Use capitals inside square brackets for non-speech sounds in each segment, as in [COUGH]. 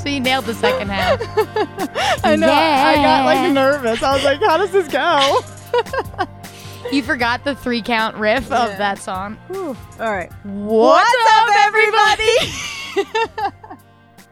at you nailed the second half. [LAUGHS] I know. I got like nervous. I was like, how does this go? [LAUGHS] You forgot the three count riff Yeah. of that song. All right. What's, up, everybody?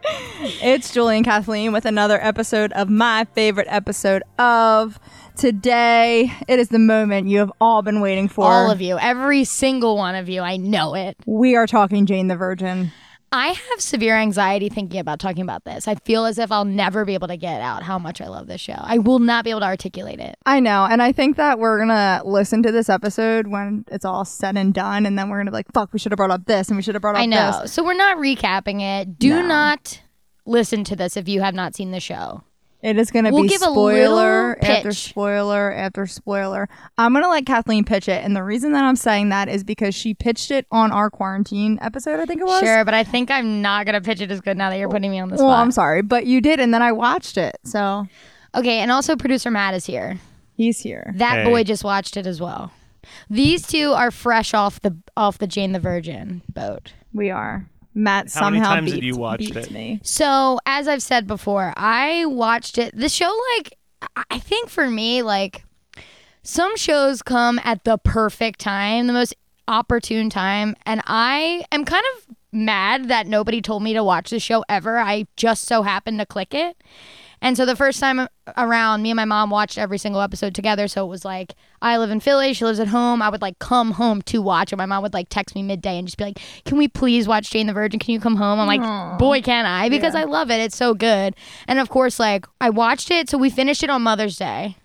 [LAUGHS] it's Julie and Kathleen with another episode of my favorite episode of today. It is the moment you have all been waiting for. All of you, every single one of you, I know it. We are talking Jane the Virgin. I have severe anxiety thinking about talking about this. I feel as if I'll never be able to get out how much I love this show. I will not be able to articulate it. I know, and I think that we're gonna listen to this episode when it's all said and done, and then we're gonna be like, "Fuck, we should have brought up this, and we should have brought up I know. this." So we're not recapping it. Do No. not listen to this if you have not seen the show. It is gonna We'll be give a spoiler little after pitch. spoiler after spoiler. I'm gonna let Kathleen pitch it, and the reason that I'm saying that is because she pitched it on our quarantine episode. I think it was. Sure, but I think I'm not gonna pitch it as good now that you're putting me on the spot. Well. I'm sorry, but you did, and then I watched it, so okay, and also producer Matt is here. he's here. That Hey. boy just watched it as well. These two are fresh off the off the Jane the Virgin boat. We are. Matt How many somehow times beat, have you watched beats it? me. So, as I've said before, I watched it. The show, like, I- I think for me, like, some shows come at the perfect time, the most opportune time. And I am kind of mad that nobody told me to watch the show ever. I just so happened to click it. And so the first time around, me and my mom watched every single episode together. So it was like, I live in Philly, she lives at home. I would like come home to watch, and my mom would like text me midday and just be like, Can we please watch Jane the Virgin? Can you come home? I'm like, Boy, can I? Because I love it. It's so good. And of course, like, I watched it. So we finished it on Mother's Day.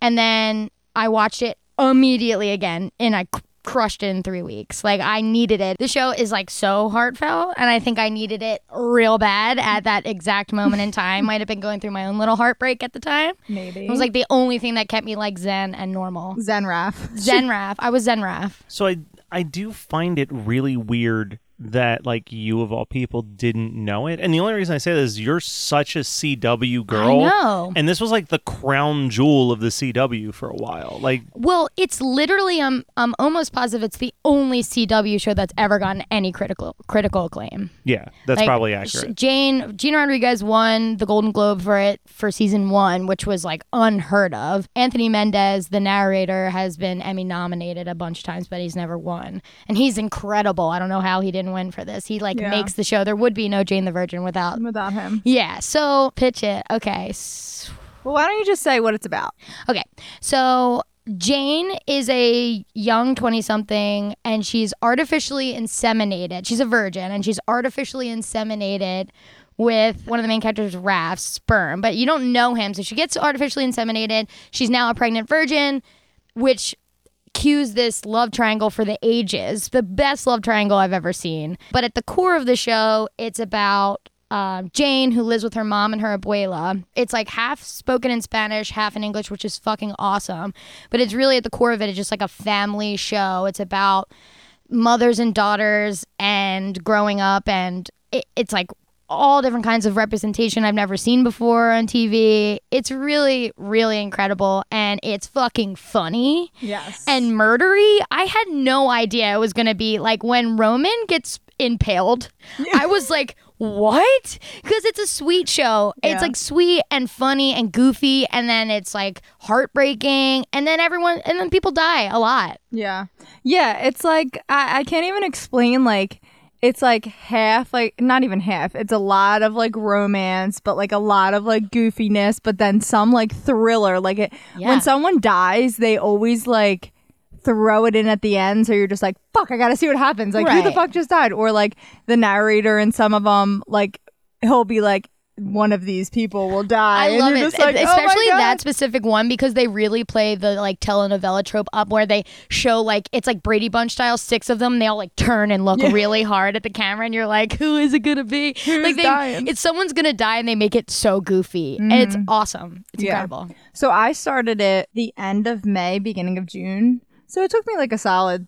And then I watched it immediately again, and I crushed it in three weeks. Like I needed it. The show is like so heartfelt, and I think I needed it real bad at that exact moment in time. [LAUGHS] Might have been going through my own little heartbreak at the time. Maybe It was like the only thing that kept me like zen and normal. Zen Zenraf. Zen Raf. I was Zen Raf. So I I do find it really weird that like you of all people didn't know it. And the only reason I say this is you're such a CW girl. I know. And this was like the crown jewel of the CW for a while. Like Well, it's literally I'm I'm almost positive it's the only CW show that's ever gotten any critical critical acclaim. yeah, that's Like, probably accurate. Jane Gina Rodriguez won the Golden Globe for it for season one, which was like unheard of. Anthony Mendez, the narrator, has been Emmy nominated a bunch of times, but he's never won, and he's incredible. I don't know how he didn't win for this. He like Yeah. makes the show. There would be no Jane the Virgin without. Without him. Yeah. So pitch it. Okay. Well, why don't you just say what it's about? Okay. So Jane is a young 20 something and she's artificially inseminated. She's a virgin and she's artificially inseminated with one of the main characters, Raph's sperm, but you don't know him. So she gets artificially inseminated. She's now a pregnant virgin, which cues this love triangle for the ages. The best love triangle I've ever seen. But at the core of the show, it's about um, Jane, who lives with her mom and her abuela. It's like half spoken in Spanish, half in English, which is fucking awesome. But it's really at the core of it, it's just like a family show. It's about mothers and daughters and growing up, and it, it's like all different kinds of representation I've never seen before on TV. It's really, really incredible, and it's fucking funny Yes. and murdery. I had no idea it was gonna be like when Roman gets impaled. I was like, what? Because it's a sweet show. Yeah. It's like sweet and funny and goofy, and then it's like heartbreaking, and then everyone, and then people die a lot. Yeah. Yeah. It's like, I, I can't even explain, like, it's like half, like, not even half. It's a lot of like romance, but like a lot of like goofiness, but then some like thriller. Like, it, Yeah. when someone dies, they always like throw it in at the end. So you're just like, fuck, I gotta see what happens. Like, who the fuck just died? Or like the narrator in some of them, like, he'll be like, one of these people will die. I and love you're it, like, oh especially God. that specific one because they really play the like telenovela trope up where they show like it's like Brady Bunch style, six of them. They all like turn and look Yeah. really hard at the camera, and you're like, who is it gonna be? like they, dying? it's someone's gonna die, and they make it so goofy, and it's mm-hmm. awesome. It's Yeah. incredible. So I started it the end of May, beginning of June. So it took me like a solid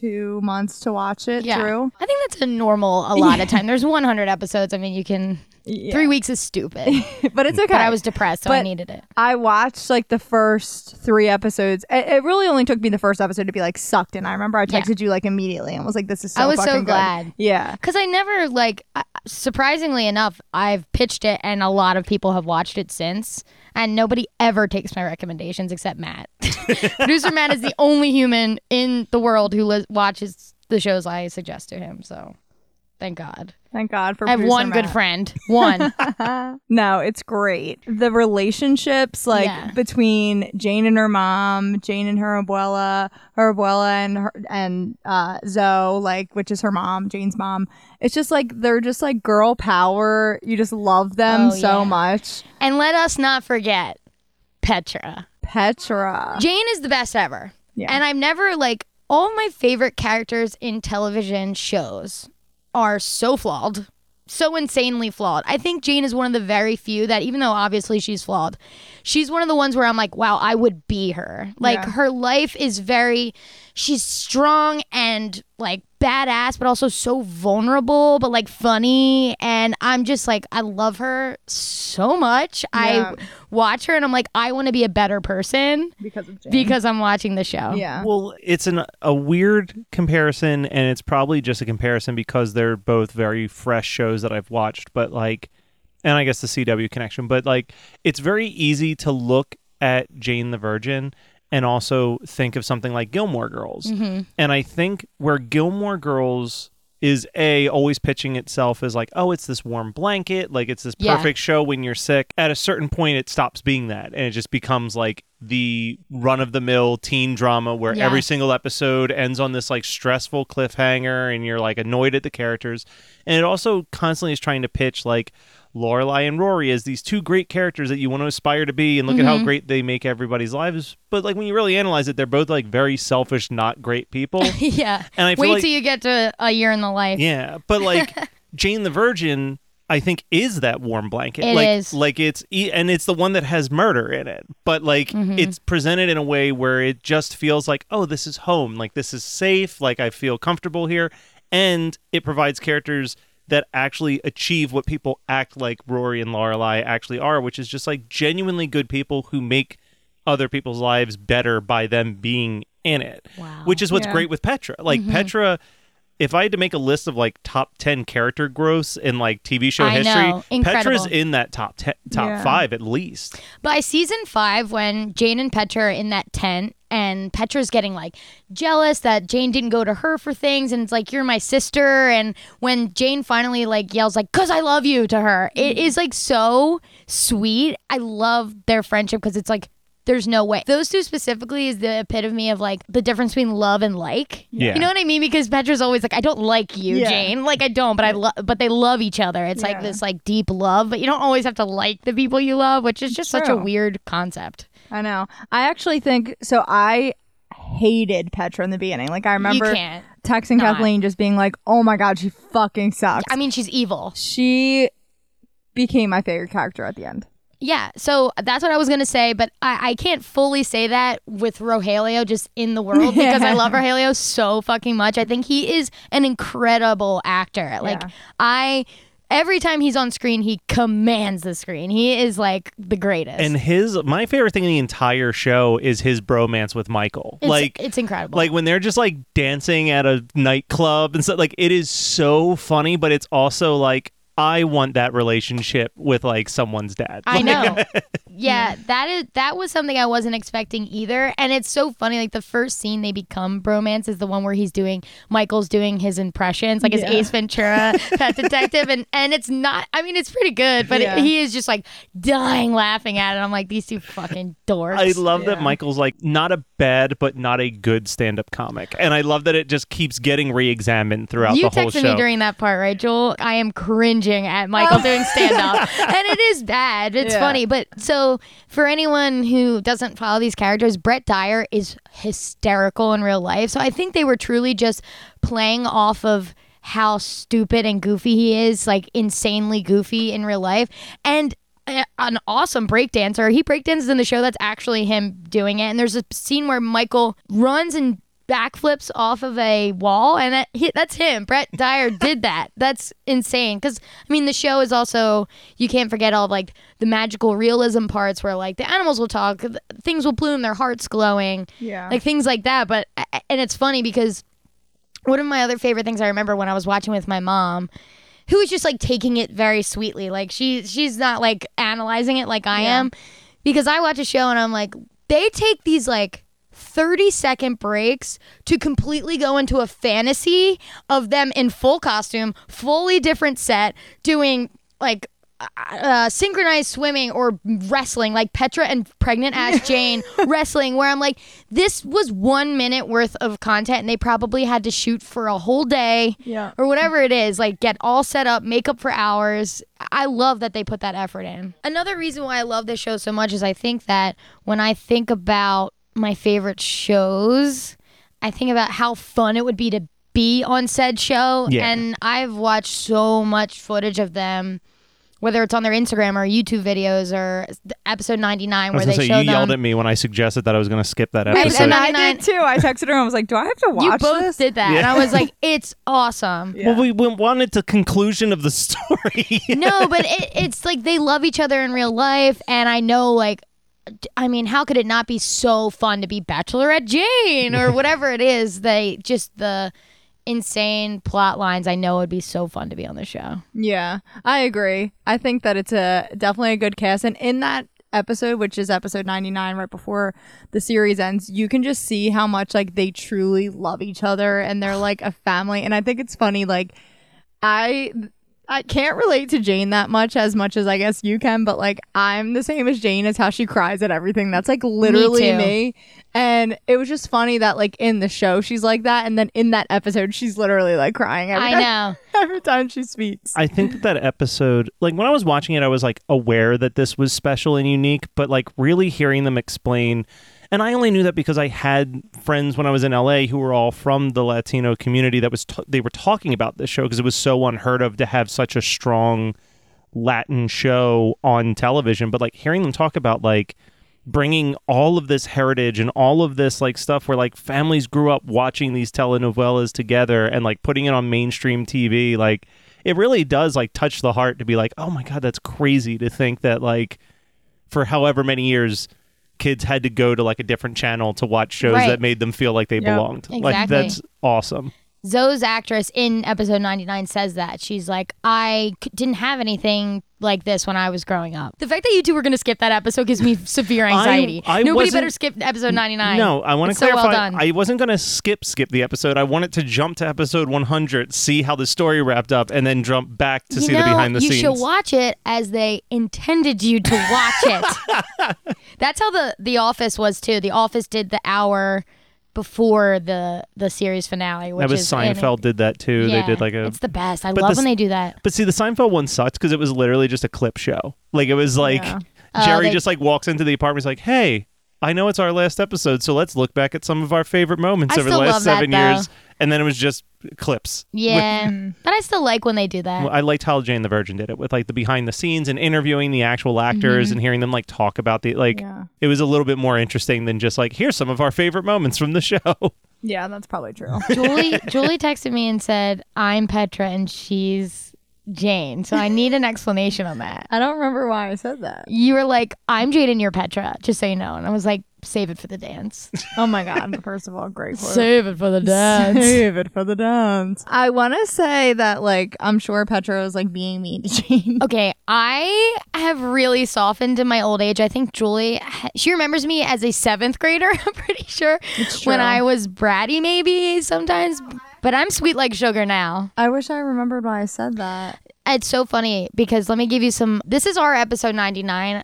two months to watch it Yeah. through. I think that's a normal a lot of [LAUGHS] time. There's 100 episodes. I mean, you can. Yeah. Three weeks is stupid. [LAUGHS] but it's okay. But I was depressed, so I needed it. I watched like the first three episodes. It, it really only took me the first episode to be like sucked in. I remember I Yeah. texted you like immediately and was like, "This is so I was so fucking good." glad. Yeah, Because I never, like, surprisingly enough, I've pitched it and a lot of people have watched it since. And nobody ever takes my recommendations except Matt. [LAUGHS] Producer Matt is the only human in the world who li- watches the shows I suggest to him. So thank God. thank God for. I have one good friend. One. [LAUGHS] No, it's great. The relationships like Yeah. between Jane and her mom, Jane and her abuela, her abuela and her and uh Xo, like which is her mom, Jane's mom. It's just like they're just like girl power. You just love them Oh, so yeah. much. and let us not forget Petra. Petra. Jane is the best ever. Yeah. And I've never like all my favorite characters in television shows are so flawed. So insanely flawed. I think Jane is one of the very few that even though obviously she's flawed, she's one of the ones where I'm like, wow, I would be her. Like Yeah. her life is very she's strong and like badass but also so vulnerable but like funny and I'm just like I love her so much. Yeah. I watch her and I'm like I want to be a better person because of Jane. because I'm watching the show. yeah. Well, it's an a weird comparison, and it's probably just a comparison because they're both very fresh shows that I've watched. But like, and I guess the CW connection, but like, it's very easy to look at Jane the Virgin and also think of something like Gilmore Girls. Mm-hmm. And I think where Gilmore Girls is a always pitching itself as like, oh, it's this warm blanket, like it's this Yeah. perfect show when you're sick. At a certain point, it stops being that, and it just becomes like the run of the mill teen drama where Yeah. every single episode ends on this like stressful cliffhanger, and you're like annoyed at the characters. And it also constantly is trying to pitch like Lorelai and Rory as these two great characters that you want to aspire to be, and look at Mm-hmm. how great they make everybody's lives. But like when you really analyze it, they're both like very selfish, not great people. [LAUGHS] yeah. And I Wait like- till you get to a year in the life. Yeah, but like [LAUGHS] Jane the Virgin, I think is that warm blanket. It like, is. like it's and it's the one that has murder in it. But like Mm-hmm. it's presented in a way where it just feels like, oh, this is home. Like this is safe. Like I feel comfortable here, and it provides characters that actually achieve what people act like Rory and Lorelai actually are, which is just like genuinely good people who make other people's lives better by them being in it. Wow. Which is what's Yeah. great with Petra. Like Mm-hmm. Petra if I had to make a list of like top 10 character growths in like TV show I history, Petra's in that top 10, top Yeah. 5 at least. By season five, when Jane and Petra are in that tent, and Petra's getting like jealous that Jane didn't go to her for things, and it's like you're my sister. And when Jane finally like yells like "Cause I love you" to her, it mm-hmm. is like so sweet. I love their friendship because it's like there's no way. Those two specifically is the epitome of like the difference between love and like. Yeah. You know what I mean? Because Petra's always like, I don't like you, Yeah. Jane. Like I don't, but I love. But they love each other. It's like this like deep love, but you don't always have to like the people you love, which is just such a weird concept. I know. I actually think so. I hated Petra in the beginning. Like I remember can't. texting not. Kathleen just being like, "Oh my god, she fucking sucks." I mean, she's evil. she became my favorite character at the end. Yeah, so that's what I was gonna say, but I, I can't fully say that with Rogelio just in the world [LAUGHS] because I love Rogelio so fucking much. I think he is an incredible actor. Like Yeah. I every time he's on screen, he commands the screen. He is like the greatest. And his my favorite thing in the entire show is his bromance with Michael. it's, like it's incredible. like when they're just like dancing at a nightclub and stuff like it is so funny but it's also like I want that relationship with like someone's dad. I Like, know. [LAUGHS] yeah, that is that was something I wasn't expecting either. And it's so funny. Like the first scene they become bromance is the one where he's doing Michael's doing his impressions, like his Yeah. Ace Ventura pet [LAUGHS] detective, and and it's not. I mean, it's pretty good, but Yeah. it, he is just like dying laughing at it. I'm like, these two fucking dorks. I love that Michael's like not a bad but not a good stand-up comic, and I love that it just keeps getting re-examined throughout you the whole show. You texted me during that part, right, Joel? I am cringing at Michael oh. doing stand up. [LAUGHS] and it is bad. It's Yeah. funny. But so for anyone who doesn't follow these characters, Brett Dier is hysterical in real life. So I think they were truly just playing off of how stupid and goofy he is, like insanely goofy in real life. And a- an awesome breakdancer. He breakdances in the show. That's actually him doing it. And there's a scene where Michael runs and backflips off of a wall, and that he, that's him. Brett Dier [LAUGHS] did that. That's insane. Because I mean, the show is also you can't forget all of, like the magical realism parts where like the animals will talk, things will bloom, their hearts glowing, Yeah. like things like that. But and it's funny because one of my other favorite things I remember when I was watching with my mom, who was just like taking it very sweetly. Like she she's not like analyzing it like I Yeah. am. Because I watch a show and I'm like, they take these like 30 second breaks to completely go into a fantasy of them in full costume, fully different set, doing like uh, uh, synchronized swimming or wrestling, like Petra and pregnant ass [LAUGHS] Jane wrestling, where I'm like, this was one minute worth of content, and they probably had to shoot for a whole day Yeah. or whatever it is, like get all set up, makeup for hours. I love that they put that effort in. Another reason why I love this show so much is I think that when I think about my favorite shows, I think about how fun it would be to be on said show. Yeah. And I've watched so much footage of them. Whether it's on their Instagram or YouTube videos or episode 99 where they gonna say show you yelled at me when I suggested that I was going to skip that episode. and I did too. I texted her and I was like, "Do I have to watch you both this?" did that. And I was like, it's awesome. Yeah. Well, we, we wanted the conclusion of the [LAUGHS] story. no, but it, it's like they love each other in real life, and I know like. I mean, how could it not be so fun to be Bachelorette Jane or [LAUGHS] whatever it is? They just the insane plot lines. I know it would be so fun to be on the show. Yeah, I agree. I think that it's a definitely a good cast, and in that episode, which is episode ninety nine, right before the series ends, you can just see how much like they truly love each other, and they're like a family. And I think it's funny, like I. I can't relate to Jane that much as much as I guess you can, but like I'm the same as Jane as how she cries at everything. That's like literally too. me. And it was just funny that like in the show she's like that, and then in that episode she's literally like crying every I time, know. [LAUGHS] every time she speaks. I think that that episode, like when I was watching it, I was like aware that this was special and unique, but like really hearing them explain, and I only knew that because I had friends when I was in LA who were all from the Latino community that was t- they were talking about this show because it was so unheard of to have such a strong Latin show on television. But like hearing them talk about like bringing all of this heritage and all of this like stuff where like families grew up watching these telenovelas together and like putting it on mainstream TV like it really does like touch the heart to be like oh my god that's crazy to think that like for however many years kids had to go to like a different channel to watch shows Right. that made them feel like they Yep. belonged like Exactly. that's awesome Xo's actress in episode 99 says that. She's like, I didn't have anything like this when I was growing up. The fact that you two were going to skip that episode gives me severe anxiety. I Nobody wasn't- better skip episode 99. No, I want to It's so well clarify. I wasn't going to skip skip the episode. I wanted to jump to episode 100, see how the story wrapped up, and then jump back to you see know, the behind the you scenes. You should watch it as they intended you to watch it. [LAUGHS] That's how the The Office was too. The Office did the hour before the the series finale, which that was is and it- Seinfeld did that too. yeah, they did like a. It's the best. I love this- when they do that. But see, the Seinfeld one sucks because it was literally just a clip show. Like it was like Yeah. Oh, Jerry they- just like walks into the apartment. He's like, "Hey, I know it's our last episode, so let's look back at some of our favorite moments I over the last love that, seven though. Years." And then it was just clips. Yeah, but I still like when they do that. I liked how Jane the Virgin did it with like the behind the scenes and interviewing the actual actors Mm-hmm. and hearing them like talk about the like. Yeah. It was a little bit more interesting than just like here's some of our favorite moments from the [LAUGHS] show. Yeah, that's probably true. Julie [LAUGHS] Julie texted me and said, "I'm Petra and she's Jane." So I need an explanation on that. I don't remember why I said that. You were like, "I'm Jade and you're Petra," just so you know. And I was like, "Save it for the dance. Oh my god! [LAUGHS] First of all, great quote. Save it for the dance." [LAUGHS] Save it for the dance. I want to say that, like, I'm sure Petra was like being mean to [LAUGHS] Jane. Okay, I have really softened in my old age. I think Julie, she remembers me as a seventh grader. I'm pretty sure It's when. I was bratty, maybe sometimes. But I'm sweet like sugar now. I wish I remembered why I said that. It's so funny because let me give you some. This is our episode 99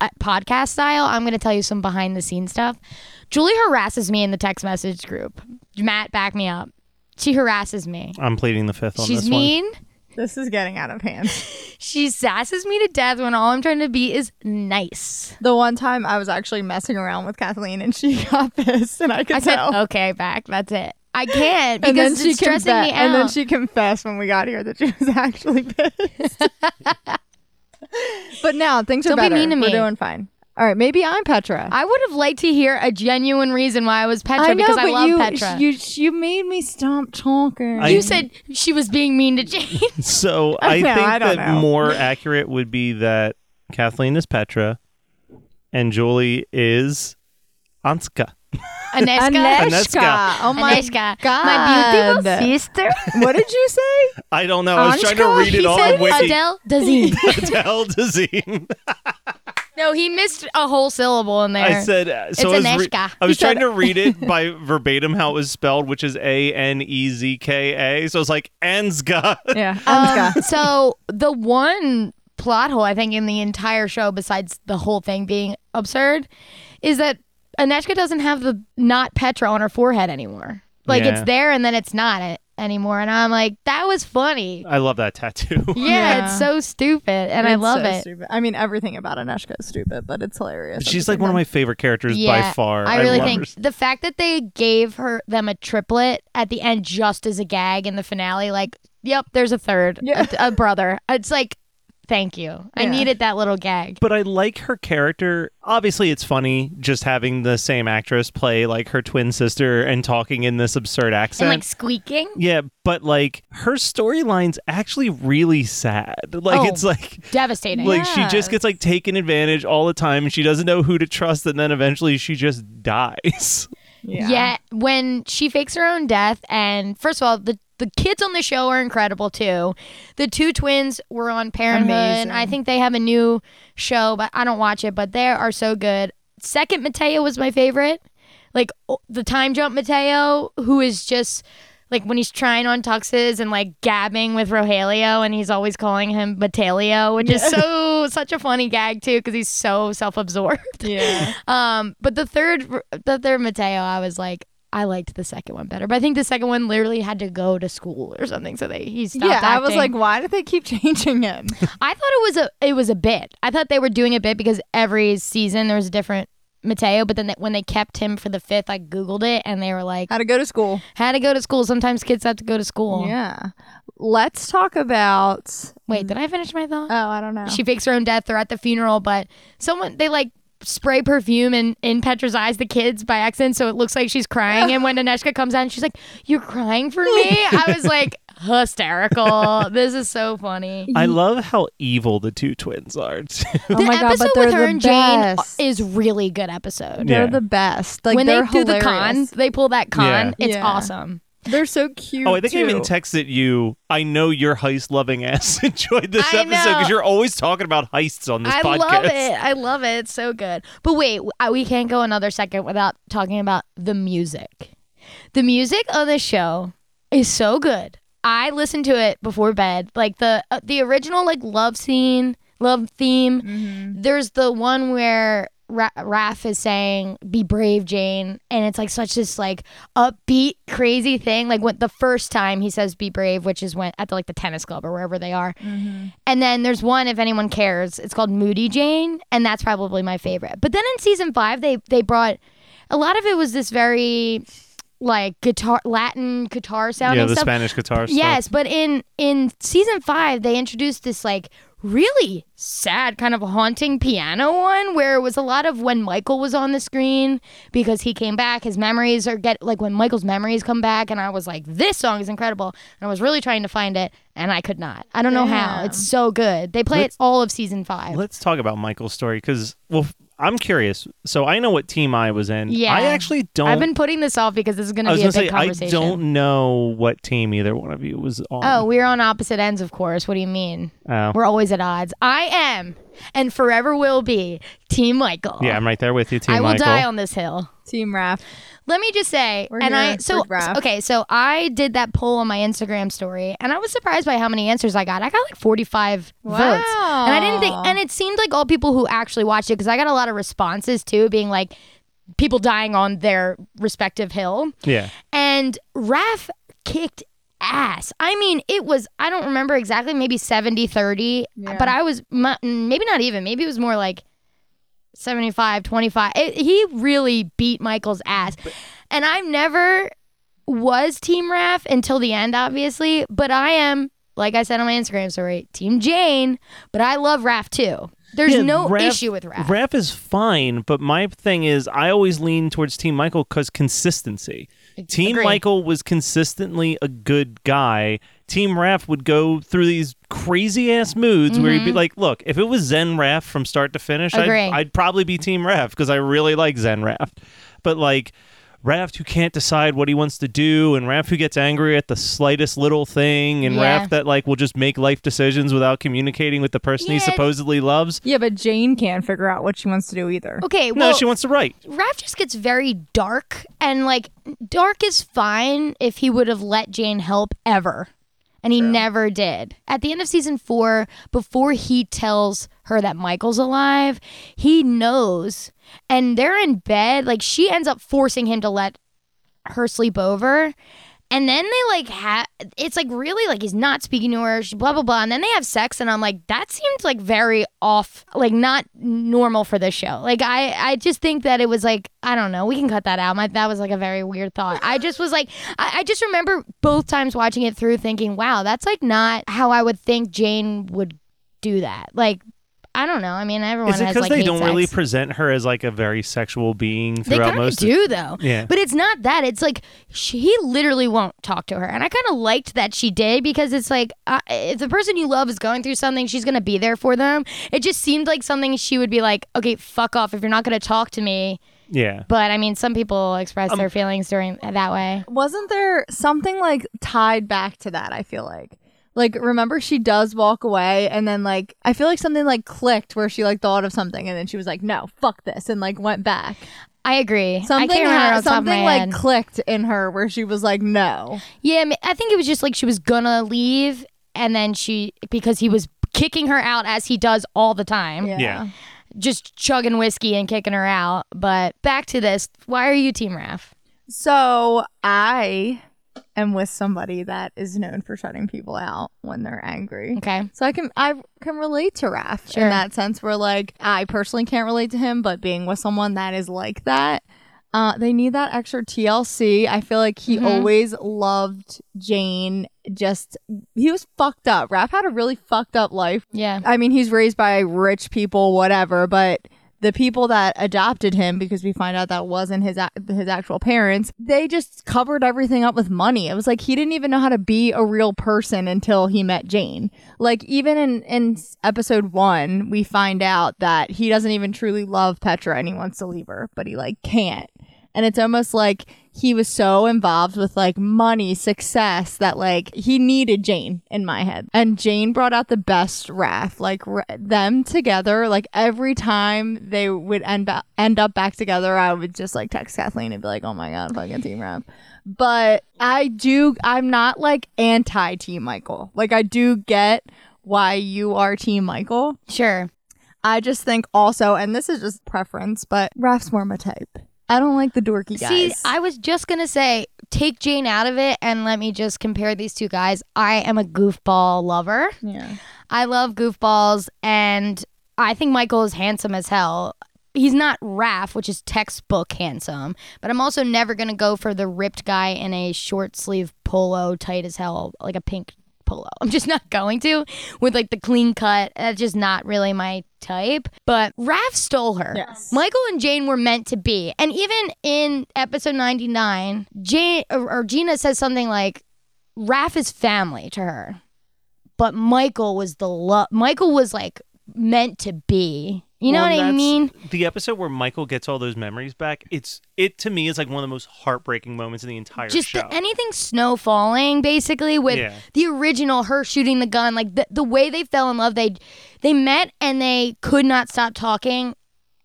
uh, podcast style. I'm going to tell you some behind the scenes stuff. Julie harasses me in the text message group. Matt, back me up. She harasses me. I'm pleading the fifth on She's this one. mean. This is getting out of hand. [LAUGHS] She sasses me to death when all I'm trying to be is nice. the one time I was actually messing around with Kathleen and she [LAUGHS] got pissed, and I could I said, tell. okay, back. That's it. I can't and then because she it's stressing confe- me out. and then she confessed when we got here that she was [LAUGHS] actually pissed. [LAUGHS] but now things are Don't be better. mean to me. We're doing fine. All right, maybe I'm Petra. I would have liked to hear a genuine reason why I was Petra because I love you, Petra. you you made me stop talking. I- You said she was being mean to Jane. [LAUGHS] So I know, think I that know. more accurate would be that Kathleen is Petra and Julie is Anska. Aneska. Aneshka. Oh my Aneska. God. My beautiful sister. What did you say? I don't know. I was trying to read it He on said Wiki. Adele Dazeem. [LAUGHS] Adele Dazeem. [LAUGHS] no, he missed a whole syllable in there. I said uh, so. It's I was, re- I was trying to [LAUGHS] read it by verbatim how it was spelled, which is A N E Z K A. So it's like Anska. Yeah, Um, so the one plot hole I think in the entire show, besides the whole thing being absurd, is that Aneshka doesn't have the not Petra on her forehead anymore. Like Yeah. it's there and then it's not it anymore, and I'm like, that was funny. I love that tattoo. Yeah, [LAUGHS] Yeah. it's so stupid, and I It's love so it. Stupid. I mean, everything about Aneshka is stupid, but it's hilarious. She's like one of my favorite characters Yeah, by far. I really love think her. the fact that they gave her them a triplet at the end just as a gag in the finale, like, yep, there's a third, Yeah. a, a brother. It's like, thank you. I needed that little gag. But I like her character. Obviously, it's funny just having the same actress play like her twin sister and talking in this absurd accent. And like squeaking. yeah, but like her storyline's actually really sad. Like Oh. it's like Devastating. like she just gets like taken advantage all the time and she doesn't know who to trust and then eventually she just [LAUGHS] dies. Yeah. Yeah, when she fakes her own death, and first of all, the the kids on the show are incredible too. The two twins were on Parenthood. Amazing. I think they have a new show, but I don't watch it. But they are so good. Second, Mateo was my favorite. Like the time jump Mateo, who is just like when he's trying on tuxes and like gabbing with Rogelio, and he's always calling him Matalio, which is so such a funny gag too because he's so self absorbed. Yeah. [LAUGHS] Um, but the third, the third Mateo, I was like, I liked the second one better. But I think the second one literally had to go to school or something, so they he stopped. yeah, I was like, why did they keep [LAUGHS] changing him? I thought it was a it was a bit. I thought they were doing a bit because every season there was a different Mateo. But then they, when they kept him for the fifth, I googled it and they were like, How to go to school? had to go to school. Sometimes kids have to go to school. Yeah. Let's talk about. Wait, did I finish my thought? Oh, I don't know. She fakes her own death. They're at the funeral, but someone they like spray perfume in, in Petra's eyes, the kids by accident, so it looks like she's crying. and when Aneshka comes out, and she's like, "You're crying for me." I was like hysterical. this is so funny. I love how evil the two twins are. too. oh the my god, episode but they're with her the and Jane best. is really good episode. They're Yeah. the best. Like when they they're do the con, they pull that con. Yeah. It's Yeah. awesome. They're so cute. oh, I think I even texted you. I know your heist loving ass [LAUGHS] enjoyed this I episode because you're always talking about heists on this I podcast. love it. I love it. It's so good. But wait, we can't go another second without talking about the music. The music of the show is so good. I listen to it before bed. Like the uh, the original like love scene, love theme. Mm-hmm. There's the one where Ra- Raph is saying "Be brave, Jane," and it's like such this like upbeat, crazy thing. Like when the first time he says "Be brave," which is when at the like the tennis club or wherever they are. Mm-hmm. And then there's one, if anyone cares, it's called Moody Jane, and that's probably my favorite. But then in season five, they they brought a lot of it was this very like guitar Latin guitar sounding Yeah, the stuff. Spanish guitar stuff. Yes, but in in season five, they introduced this like really sad kind of haunting piano one where it was a lot of when Michael was on the screen because he came back. His memories are get like when Michael's memories come back, and I was like, this song is incredible, and I was really trying to find it, and I could not. I don't know how. It's so good. They play Let's- it all of season five. Let's talk about Michael's story because, well, I'm curious. So I know what team I was in. Yeah. I actually don't. I've been putting this off because this is going to be a big say I don't know what team either one of you was on. Oh, we're on opposite ends, of course. What do you mean? Oh. We're always at odds. I am, and forever will be, Team Michael. yeah, I'm right there with you, team I will Michael. die on this hill. Team Raph. Let me just say, We're and I here so for Raph. okay, so I did that poll on my Instagram story, and I was surprised by how many answers I got. I got like forty five votes, and I didn't think, and it seemed like all people who actually watched it because I got a lot of responses too, being like people dying on their respective hill, yeah. and Raph kicked ass. I mean, it was I don't remember exactly, maybe 70 30, Yeah. but I was maybe not even, maybe it was more like 75 25. It, he really beat Michael's ass. And I've never was Team Raph until the end obviously, but I am like I said on my Instagram story, Team Jane, but I love Raph too. There's Yeah, no Raph- issue with Raph. Raph is fine, but my thing is, I always lean towards Team Michael because consistency. Team Agree. Michael was consistently a good guy. Team Raph would go through these crazy ass moods where he'd be like, "Look, if it was Zen Raph from start to finish, I'd, Mm-hmm. I'd probably be Team Raph because I really like Zen Raph." But like. Raph who can't decide what he wants to do, and Raph who gets angry at the slightest little thing, and Yeah. Raph that like will just make life decisions without communicating with the person he Yeah. supposedly loves. Yeah, but Jane can't figure out what she wants to do either. Okay, No, well, she wants to write. Raph just gets very dark, and like dark is fine if he would have let Jane help ever, and he never did. At the end of season four, before he tells her that Michael's alive, he knows, and they're in bed. Like she ends up forcing him to let her sleep over. And then they like have it's like really like he's not speaking to her, she, blah blah blah. And then they have sex, and I'm like, that seemed like very off, like not normal for this show. Like I, I just think that it was like I don't know. We can cut that out. My that was like a very weird thought. I just was like, I, I just remember both times watching it through, thinking, wow, that's like not how I would think Jane would do that. Like I don't know. I mean, everyone Is it has because like they don't sex. really present her as like a very sexual being They throughout kind of most do though. Yeah. But it's not that. It's like she, he literally won't talk to her, and I kind of liked that she did because it's like uh, if the person you love is going through something, she's gonna be there for them. It just seemed like something she would be like, okay, fuck off if you're not gonna talk to me. Yeah. But I mean, some people express Um, their feelings during that way. Wasn't there something like tied back to that? I feel like. Like remember she does walk away and then like I feel like something like clicked where she like thought of something and then she was like no fuck this and like went back. I agree. Something I can't remember ha- off the top of my something like head. clicked in her where she was like no. Yeah, I mean, I think it was just like she was gonna leave, and then she because he was kicking her out as he does all the time. Yeah. Yeah. just chugging whiskey and kicking her out. But back to this. Why are you Team Raph? So I am with somebody that is known for shutting people out when they're angry. Okay. So I can I can relate to Raph Sure. in that sense where like I personally can't relate to him, but being with someone that is like that, uh, they need that extra TLC. I feel like he Mhm. always loved Jane. Just he was fucked up. Raph had a really fucked up life. Yeah. I mean, he's raised by rich people, whatever, but the people that adopted him, because we find out that wasn't his a- his actual parents, they just covered everything up with money. It was like he didn't even know how to be a real person until he met Jane. Like even in in episode one, we find out that he doesn't even truly love Petra and he wants to leave her, but he like can't. And it's almost like he was so involved with like money, success that like he needed Jane in my head. And Jane brought out the best Raph. Like r- them together, like every time they would end up end up back together, I would just like text Kathleen and be like, "Oh my god, fucking Team Raph." But I do. I'm not like anti Team Michael. Like I do get why you are Team Michael. Sure. I just think also, and this is just preference, but Raph's more my type. I don't like the dorky guys. See, I was just gonna say, take Jane out of it and let me just compare these two guys. I am a goofball lover. yeah. I love goofballs, and I think Michael is handsome as hell. He's not Raph, which is textbook handsome, but I'm also never gonna go for the ripped guy in a short sleeve polo, tight as hell, like a pink polo. [LAUGHS] I'm just not going to with like the clean cut. That's just not really my type. But Raph stole her. Yes. Michael and Jane were meant to be, and even in episode 99, Jane or, or Gina says something like, "Raph is family to her." but Michael was the love. Michael was like meant to be. You know Well, what I mean? The episode where Michael gets all those memories back, it's it to me is like one of the most heartbreaking moments in the entire Just show. the, anything snow falling, basically with Yeah. the original her shooting the gun, like the the way they fell in love. They they met and they could not stop talking,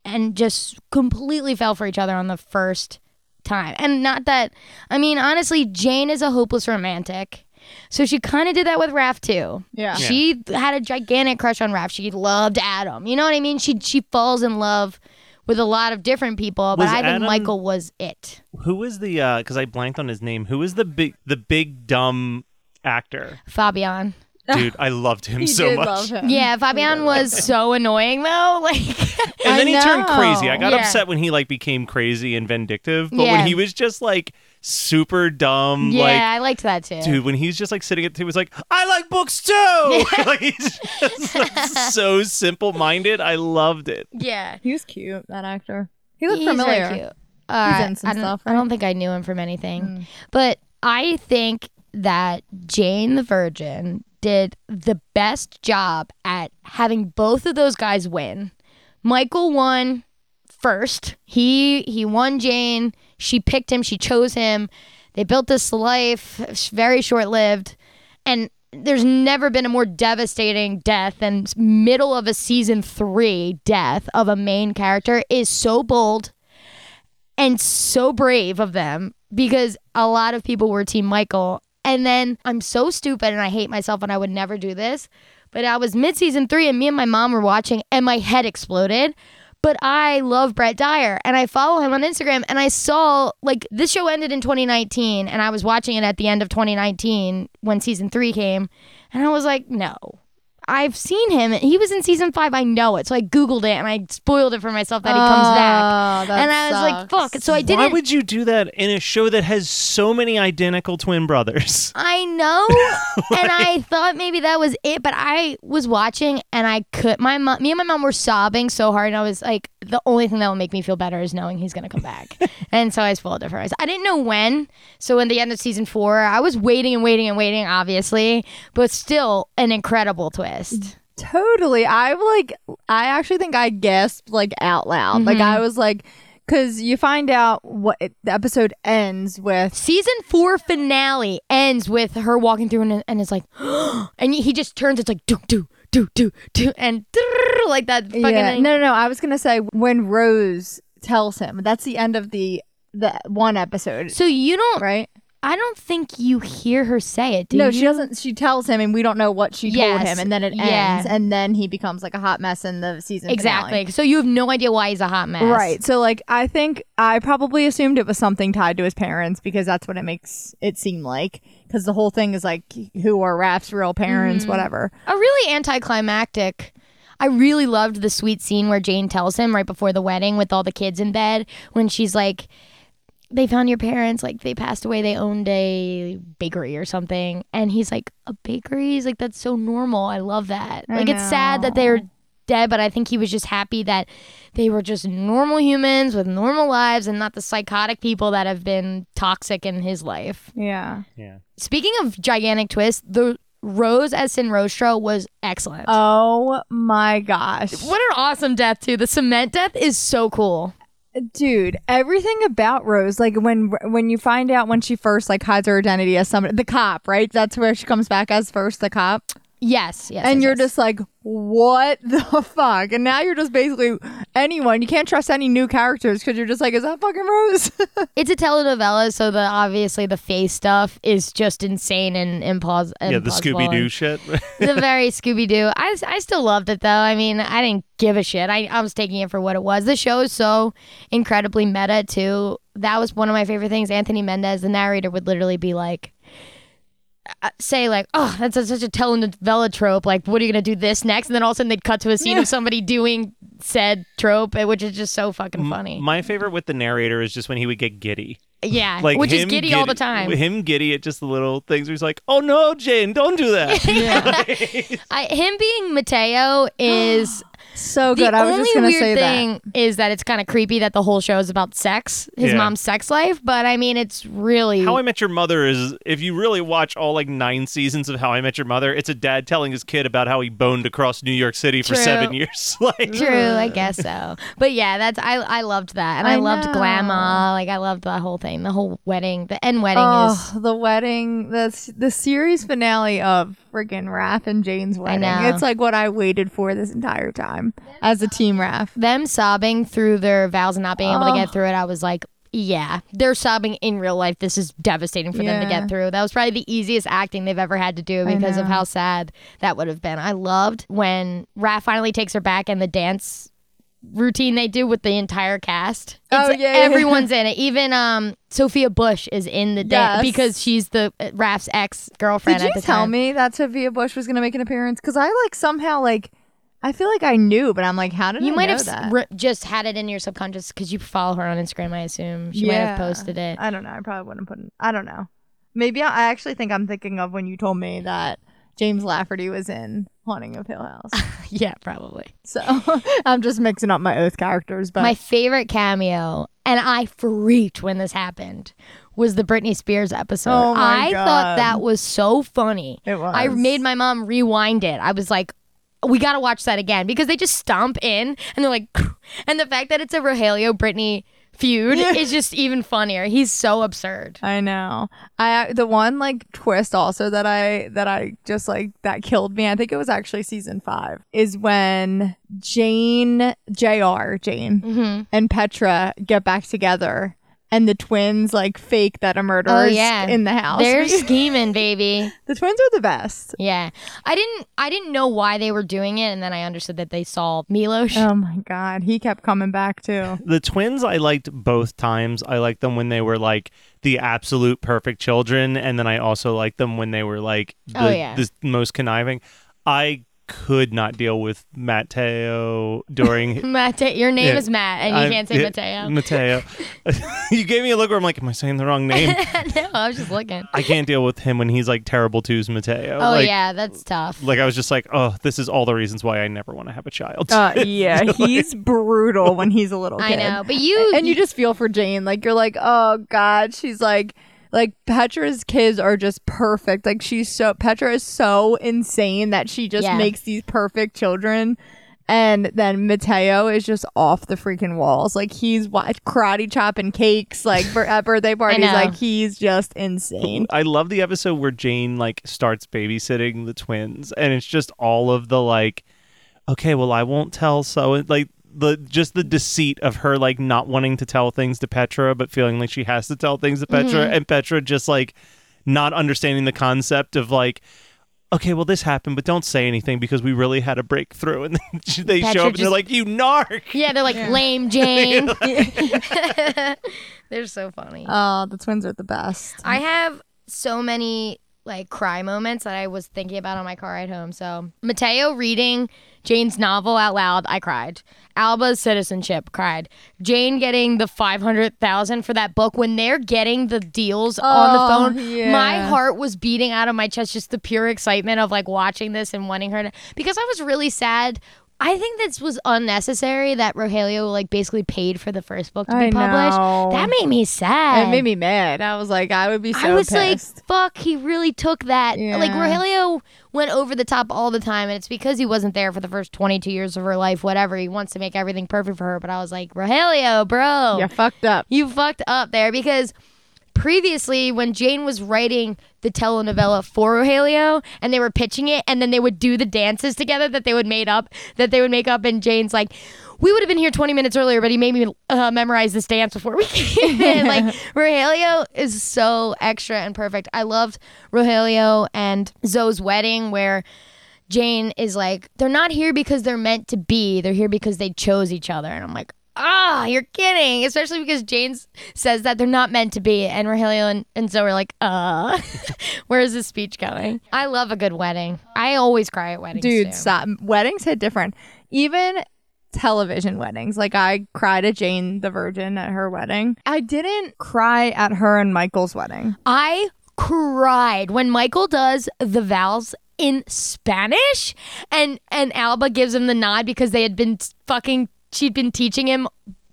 and just completely fell for each other on the first time. And not that I mean, honestly, Jane is a hopeless romantic. So she kind of did that with Raph too. Yeah. She had a gigantic crush on Raph. She loved Adam. You know what I mean? She she falls in love with a lot of different people, but Was I think Adam- Michael was it. Who was the uh because I blanked on his name. Who was the big the big dumb actor? Fabian. Dude, I loved him [LAUGHS] He so did much. love him. Yeah, Fabian was so annoying though. [LAUGHS] Like, And then I he turned crazy. I got Yeah. upset when he like became crazy and vindictive, but Yeah. when he was just like super dumb, yeah, like I liked that too. dude, when he's just like sitting at he was like, I like books too. [LAUGHS] like he's just like, [LAUGHS] so simple minded. I loved it. Yeah, He was cute, that actor. He looked he's familiar. very cute. Uh, He's in some I don't, stuff, I don't think I knew him from anything, Mm. but I think that Jane the Virgin did the best job at having both of those guys win. Michael won first. He he won Jane. She picked him. She chose him. They built this life, very short lived, and there's never been a more devastating death than middle of a season three death of a main character is so bold and so brave of them because a lot of people were team Michael. And then I'm so stupid and I hate myself and I would never do this. But I was mid season three and me and my mom were watching and my head exploded. But I love Brett Dier and I follow him on Instagram and I saw like this show ended in 2019 and I was watching it at the end of 2019 when season three came. And I was like, no. I've seen him. He was in season five. I know it. So I Googled it and I spoiled it for myself that he comes oh, back. Oh, And I was like, fuck. So I didn't. Why would you do that in a show that has so many identical twin brothers? [LAUGHS] I know, [LAUGHS] and I thought maybe that was it, but I was watching and I could. My mom, me and my mom were sobbing so hard, and I was like, the only thing that will make me feel better is knowing he's gonna come back. [LAUGHS] and so I spoiled it for us. I didn't know when. So in the end of season four, I was waiting and waiting and waiting, obviously, but still an incredible twist. Totally. I like I actually think I gasped like out loud. Like mm-hmm. I was like cuz you find out what it, the episode ends with Season four finale ends with her walking through and, and it's like, [GASPS] and he just turns. It's like do do do do do and like that fucking. yeah. thing. No, no, no. I was going to say when Rose tells him. That's the end of the the one episode, So you don't right? I don't think you hear her say it. Do no, you? she doesn't. She tells him, and we don't know what she told him, and then it Yeah. ends, and then he becomes like a hot mess in the season exactly. finale. So you have no idea why he's a hot mess. Right. So like I think I probably assumed it was something tied to his parents because that's what it makes it seem like cuz the whole thing is like who are Raph's real parents Mm-hmm. whatever. A really anticlimactic. I really loved the sweet scene where Jane tells him right before the wedding with all the kids in bed when she's like, they found your parents, like they passed away, they owned a bakery or something. And he's like, a bakery? He's like, that's so normal. I love that. I like, it's sad that they're dead, but I think he was just happy that they were just normal humans with normal lives and not the psychotic people that have been toxic in his life. Yeah. Yeah. Speaking of gigantic twists, the Rose as Sin Rostro was excellent. Oh my gosh. what an awesome death too. The cement death is so cool. Dude, everything about Rose like when when you find out when she first like hides her identity as somebody the cop, right? That's where she comes back as first the cop. Yes, yes. and yes, you're yes. just like, what the [LAUGHS] fuck? And now you're just basically anyone. You can't trust any new characters because you're just like, is that fucking Rose? [LAUGHS] it's a telenovela, so the obviously the face stuff is just insane and implaus- Yeah, the Scooby Doo shit. [LAUGHS] the very Scooby Doo. I, I still loved it though. I mean, I didn't give a shit. I, I was taking it for what it was. The show is so incredibly meta too. That was one of my favorite things. Anthony Mendez, the narrator, would literally be like, say like, "Oh, that's a, such a telenovela trope. Like, what are you gonna do this next?" And then all of a sudden they'd cut to a scene of somebody doing said trope, eh, which is just so fucking funny. My favorite with the narrator is just when he would get giddy. yeah, [LAUGHS] Like which is him giddy, all the time. With him giddy at just the little things where he's like, "Oh no, Jane, don't do that." [LAUGHS] [LAUGHS] I, him being Mateo is [GASPS] [GASPS] [GASPS] so the good. I was only just gonna weird say thing is that it's kind of creepy that the whole show is about sex, his Yeah. mom's sex life. But I mean, it's really How I Met Your Mother is if you really watch all like nine seasons of How I Met Your Mother, it's a dad telling his kid about how he boned across New York City for True. seven years. [LAUGHS] like true. I guess so. But yeah, that's I I loved that, and I, I loved know. Glamour. Like I loved the whole thing, the whole wedding, the end wedding Oh, is. the wedding, the the series finale of friggin' Raph and Jane's wedding. know. It's like what I waited for this entire time as a team Raph. Them sobbing through their vows and not being able to get through it, I was like, yeah, they're sobbing in real life. This is devastating for them to Yeah. get through. That was probably the easiest acting they've ever had to do because of how sad that would have been. I loved when Raph finally takes her back and the dance routine they do with the entire cast. Oh, It's- yeah, yeah, everyone's in it. Even um Sophia Bush is in the dance Yes. because she's the uh, Raph's ex girlfriend Did at you the tell time. me that Sophia Bush was going to make an appearance? Because I like somehow like I feel like I knew, but I'm like, how did You I might know have that? re- just had it in your subconscious because you follow her on Instagram. I assume she might have posted it. I don't know. I probably wouldn't put. It, I don't know. Maybe I, I actually think I'm thinking of when you told me that James Lafferty was in Haunting of Hill House. [LAUGHS] yeah, probably. so [LAUGHS] I'm just mixing up my oath characters, but My favorite cameo, and I freaked when this happened, was the Britney Spears episode. Oh my I God. thought that was so funny. it was. I made my mom rewind it. I was like, we got to watch that again because they just stomp in and they're like, [LAUGHS] and the fact that it's a Rogelio Britney feud Yeah. is just even funnier. He's so absurd. I know. I the one like twist also that I that I just like that killed me. I think it was actually season five. Is when Jane, Jr. Jane, hmm and Petra get back together, and the twins like fake that a murderer Oh, is yeah. in the house. They're [LAUGHS] scheming, baby. the twins are the best. Yeah, I didn't. I didn't know why they were doing it, and then I understood that they saw Milos. Oh my god, he kept coming back too. [LAUGHS] The twins I liked both times. I liked them when they were like the absolute perfect children, and then I also liked them when they were like oh, the, Oh, yeah. the most conniving. I could not deal with Matteo during. [LAUGHS] Matt, your name Yeah. is Matt, and you I- can't say yeah, Matteo. Mateo. you [LAUGHS] [LAUGHS] gave me a look where I'm like, am I saying the wrong name? no, I was just looking. I can't deal with him when he's like terrible twos Mateo. Oh like, yeah, that's tough. Like I was just like, oh, this is all the reasons why I never want to have a child. Uh, yeah, he's brutal when he's a little I kid. know, but you and you just feel for Jane. Like you're like, oh god, she's like, like Petra's kids are just perfect. Like she's so Petra is so insane that she just Yeah. makes these perfect children. And then Mateo is just off the freaking walls. Like he's wa- karate chopping cakes, like bir- at birthday parties. Like he's just insane. I love the episode where Jane like starts babysitting the twins, and it's just all of the like, okay, well, I won't tell. So like the just the deceit of her like not wanting to tell things to Petra, but feeling like she has to tell things to Petra, Mm-hmm. and Petra just like not understanding the concept of like. Okay, well, this happened, but don't say anything because we really had a breakthrough. And then [LAUGHS] they Petra show up and they're like, "You narc!" Yeah, they're like lame [LAUGHS] Jane. [LAUGHS] they're so funny. Oh, the twins are the best. I have so many like cry moments that I was thinking about on my car ride home. So Mateo reading Jane's novel out loud, I cried. Alba's citizenship, cried. Jane getting the five hundred thousand for that book when they're getting the deals on the Oh, phone. yeah. My heart was beating out of my chest, just the pure excitement of like watching this and wanting her to because I was really sad. I think this was unnecessary that Rogelio like basically paid for the first book to be I published. know. That made me sad. It made me mad. I was like, I would be so I was pissed. like, fuck, he really took that. Like, Yeah. Rogelio went over the top all the time, and it's because he wasn't there for the first 22 years of her life, whatever. He wants to make everything perfect for her. But I was like, Rogelio, bro, you fucked up. you fucked up there because previously when Jane was writing the telenovela for Rogelio and they were pitching it and then they would do the dances together that they would made up that they would make up and Jane's like we would have been here 20 minutes earlier but he made me uh, memorize this dance before we [LAUGHS] came in [LAUGHS] like Rogelio is so extra and perfect I loved Rogelio and Zoe's wedding where Jane is like, they're not here because they're meant to be. They're here because they chose each other. And I'm like, ah, you're kidding. Especially because Jane says that they're not meant to be. And Rogelio and, and Zoe are like, uh, [LAUGHS] where is this speech going? I love a good wedding. I always cry at weddings. Dude, too. stop. Weddings hit different. Even television weddings. Like I cried at Jane the Virgin at her wedding. I didn't cry at her and Michael's wedding. I cried when Michael does the vows in Spanish and and Alba gives him the nod because they had been fucking she'd been teaching him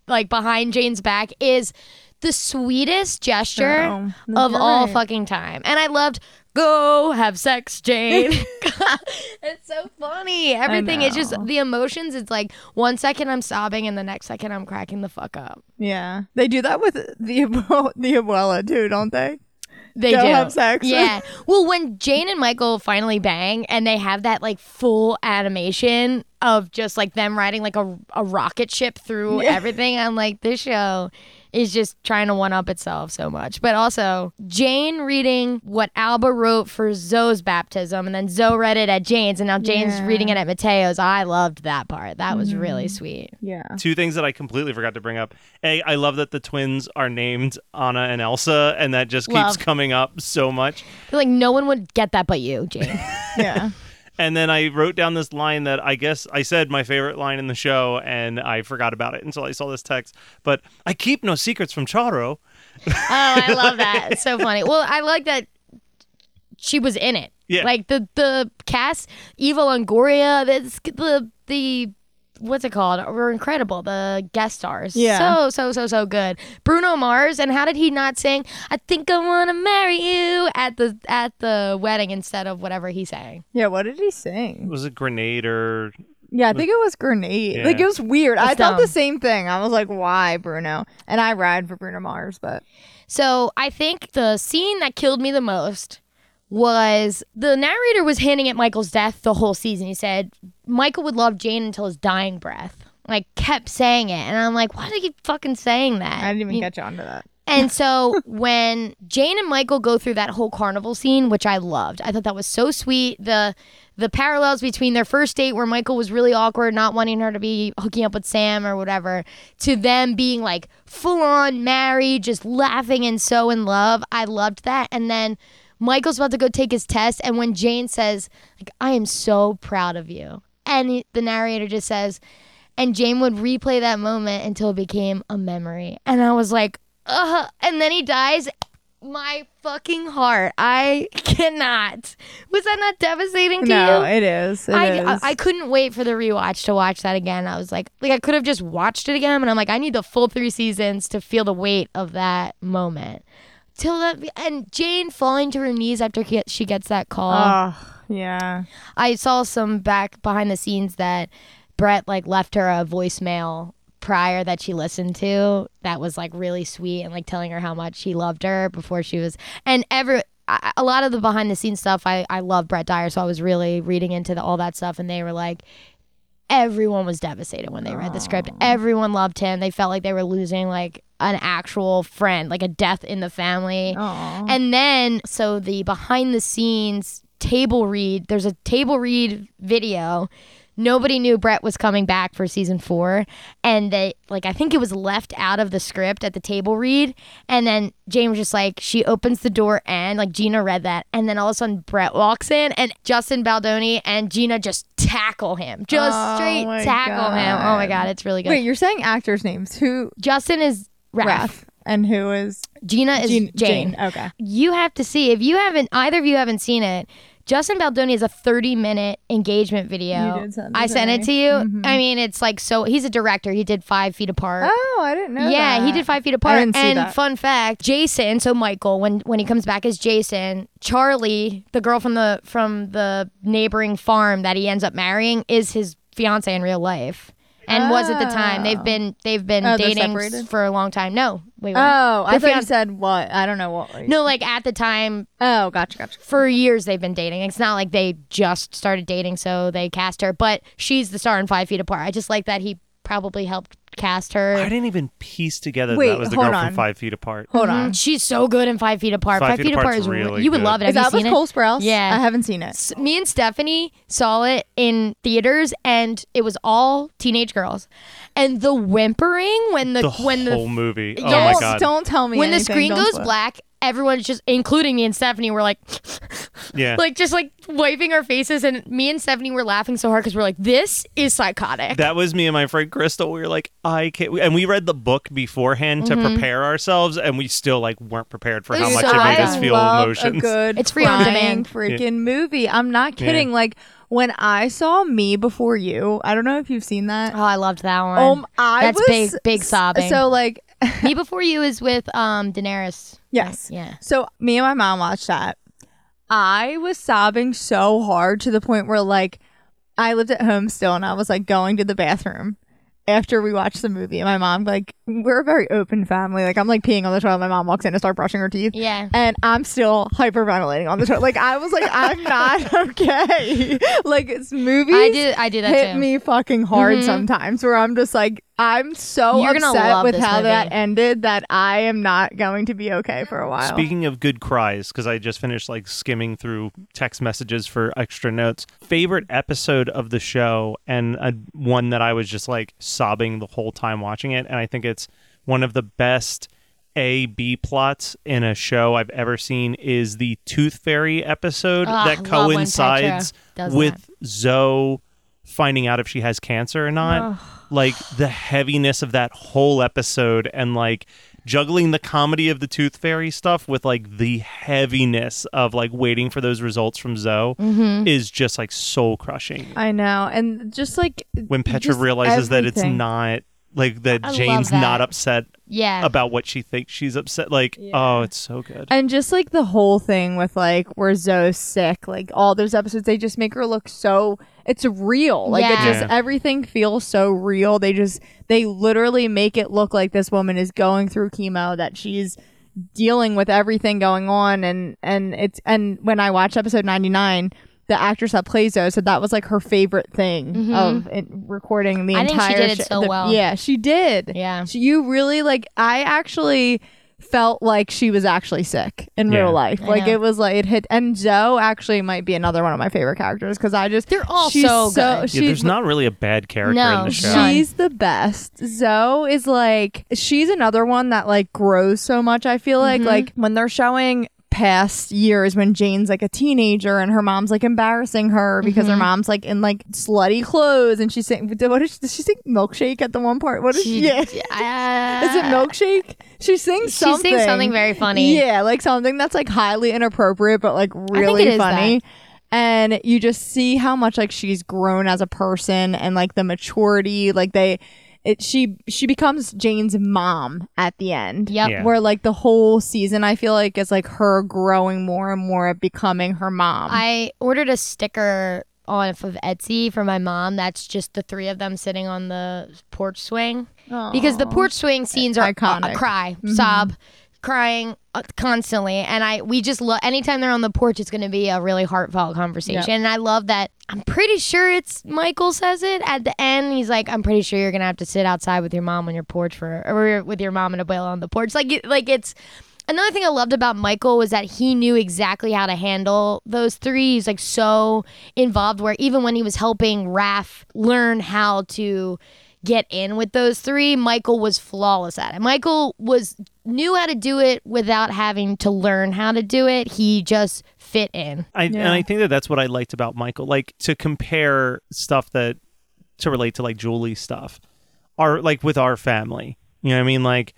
like behind Jane's back is the sweetest gesture Oh, of all right. fucking time. And I loved go have sex, Jane. [LAUGHS] [LAUGHS] it's so funny. Everything is just the emotions. It's like one second I'm sobbing and the next second I'm cracking the fuck up. Yeah. They do that with the abu- [LAUGHS] the abuela too, don't they? They Go do have sex. Yeah. Well, when Jane and Michael finally bang and they have that like full animation of just like them riding like a, a rocket ship through Yeah. everything, I'm like, this show is just trying to one up itself so much. But also Jane reading what Alba wrote for Zoe's baptism, and then Zoe read it at Jane's, and now Jane's Yeah. reading it at Mateo's. I loved that part. That was really mm-hmm. sweet. Yeah. Two things that I completely forgot to bring up. A, I love that the twins are named Anna and Elsa, and that just keeps Love. coming up so much. Like no one would get that but you, Jane. [LAUGHS] Yeah. And then I wrote down this line that I guess I said my favorite line in the show, and I forgot about it until I saw this text. But I keep no secrets from Charo. Oh, I love that. It's so funny. Well, I like that she was in it. Yeah. Like the the cast, Eva Longoria, the the the what's it called? Were incredible. The guest stars. Yeah. So so so so good. Bruno Mars, and how did he not sing "I think I want to marry you" at the at the wedding instead of whatever he sang? Yeah. What did he sing? Was it grenade or Yeah, I think it was Grenade. Yeah. Like it was weird. I That's thought the same thing. I was like, why Bruno? And I ride for Bruno Mars, but So I think the scene that killed me the most was the narrator was hinting at Michael's death the whole season. He said Michael would love Jane until his dying breath. Like kept saying it, and I'm like, why do you keep fucking saying that? I didn't even You- catch on to that. and [LAUGHS] so when Jane and Michael go through that whole carnival scene, which I loved, I thought that was so sweet. The the parallels between their first date where Michael was really awkward, not wanting her to be hooking up with Sam or whatever, to them being like full on married, just laughing and so in love. I loved that. And then Michael's about to go take his test, and when Jane says, like, I am so proud of you. And he- the narrator just says, and Jane would replay that moment until it became a memory. And I was like, uh, and then he dies. My fucking heart. I cannot. Was that not devastating to you? No, you? it is. It I, is. I I couldn't wait for the rewatch to watch that again. I was like, like I could have just watched it again, and I'm like, I need the full three seasons to feel the weight of that moment. Till that, and Jane falling to her knees after she gets that call. Oh, yeah. I saw some back behind the scenes that Brett like left her a voicemail prior that she listened to that was like really sweet and like telling her how much he loved her before she was and every I- a lot of the behind the scenes stuff I I love Brett Dier so I was really reading into the, all that stuff and they were like everyone was devastated when they read the script everyone loved him they felt like they were losing like an actual friend like a death in the family Aw. and then, so the behind the scenes table read, there's a table read video. Nobody knew Brett was coming back for season four. And they, like, I think it was left out of the script at the table read. And then Jane was just like, she opens the door and, like, Gina read that. And then all of a sudden, Brett walks in and Justin Baldoni and Gina just tackle him. Just Oh straight tackle him. Oh my God. God, it's really good. Wait, you're saying actors' names? Who? Justin is Raph. Raph. And who is Gina is Jean- Jane. Okay. you have to see if you haven't either of you haven't seen it justin baldoni is a 30 minute engagement video You did send i sent it to you Mhm. i mean it's like so he's a director he did five feet apart Oh, I didn't know. yeah, that. he did five feet apart. and fun fact, Jason, so Michael, when when he comes back as Jason, Charlie, the girl from the from the neighboring farm that he ends up marrying, is his fiance in real life. And was at the time. They've Oh. been they've been Oh, dating for a long time. No, wait. Oh, I thought you said what? I don't know what. no, like at the time Oh, gotcha, gotcha. for years they've been dating. It's not like they just started dating, so they cast her. But she's the star in Five Feet Apart. I just like that he probably helped cast her. I didn't even piece together Wait, that was the hold girl on. from Five Feet Apart. Hold Mhm. on. She's so good in Five Feet Apart. Five Five, Feet Feet, Apart Apart's is re- really you would good. love it. Is Have that you with seen it? Cole Sprouse? Yeah. I haven't seen it. S- Me and Stephanie saw it in theaters, and it was all teenage girls, and the whimpering when the, when The when whole the movie. Oh Don't- my Don't, god. don't tell me when the anything. screen Don't goes spoil. black, everyone's just, including me and Stephanie, were like, [LAUGHS] Yeah. like just like wiping our faces, and me and Stephanie were laughing so hard because we're like, this is psychotic. that was me and my friend Crystal. We were like, I can't. And we read the book beforehand to prepare ourselves, and we still like weren't prepared for how It's much it made good. us feel love emotions. A good It's free on demand. freaking movie. I'm not kidding. Like when I saw Me Before You, I don't know if you've seen that. oh, I loved that one. Um, I That's was big- big sobbing. So like, [LAUGHS] me before you is with um Daenerys. yes. Yeah. So me and my mom watched that. I was sobbing so hard to the point where like I lived at home still and I was like going to the bathroom after we watched the movie and my mom like we're a very open family. Like I'm like peeing on the toilet, my mom walks in to start brushing her teeth. Yeah. And I'm still hyperventilating on the toilet. Like I was like, I'm not [LAUGHS] okay. like it's movie I did I did that hit too. me fucking hard Mhm. sometimes where I'm just like I'm so You're gonna upset love with this how movie. that ended that I am not going to be okay for a while. Speaking of good cries, because I just finished like skimming through text messages for extra notes. Favorite episode of the show, and a, one that I was just like sobbing the whole time watching it, and I think it's one of the best A B plots in a show I've ever seen. Is the Tooth Fairy episode Ah, that love when coincides Petra does with Zoe finding out if she has cancer or not. Ugh. Like the heaviness of that whole episode and like juggling the comedy of the Tooth Fairy stuff with like the heaviness of like waiting for those results from Zoe Mm-hmm. is just like soul crushing. I know, and just like When Petra realizes that it's not like that I Jane's that. not upset Yeah. about what she thinks she's upset. Like, oh, Yeah. oh, it's so good. And just like the whole thing with like where Zoe's sick, like all those episodes, they just make her look so it's real. Like it just Yeah. everything feels so real. They just they literally make it look like this woman is going through chemo, that she's dealing with everything going on and and it's and when I watched episode ninety nine the actress that plays Zoe said that was like her favorite thing of it, recording the Mm-hmm. I think she entire did it so the- well. Yeah, she did. Yeah. She, you really like I actually felt like she was actually sick in Yeah. real life. Like it was like it hit and Zoe actually might be another one of my favorite characters because I just They're all she's so good. yeah, she's there's not really a bad character No, in the show. She's the best. Zoe is like she's another one that like grows so much. I feel like Mhm. like when they're showing past years when Jane's like a teenager and her mom's like embarrassing her because her Mhm. mom's like in like slutty clothes and she's saying what is does she sing milkshake at the one part? What is she? She- Yeah. uh, Is it milkshake? She sings She something. sings something very funny. Yeah, like something that's like highly inappropriate but like really funny. And you just see how much like she's grown as a person and like the maturity, like they it she she becomes Jane's mom at the end. Yep. Yeah. Where like the whole season I feel like is like her growing more and more at becoming her mom. I ordered a sticker off of Etsy for my mom. That's just the three of them sitting on the porch swing because the porch swing scenes are Iconic. uh, cry, Mhm. sob, crying Uh, constantly, and I we just love anytime they're on the porch. It's going to be a really heartfelt conversation, and I love that. I'm pretty sure it's Michael says it at the end. He's like, "I'm pretty sure you're gonna have to sit outside with your mom on your porch for, or with your mom and Abuela on the porch." Like, like it's. Another thing I loved about Michael was that he knew exactly how to handle those three. He's like so involved where even when he was helping Raph learn how to get in with those three, Michael was flawless at it. Michael was knew how to do it without having to learn how to do it. He just fit in. I, Yeah. And I think that that's what I liked about Michael. Like to compare stuff that to relate to like Julie's stuff, our like with our family. You know what I mean? Like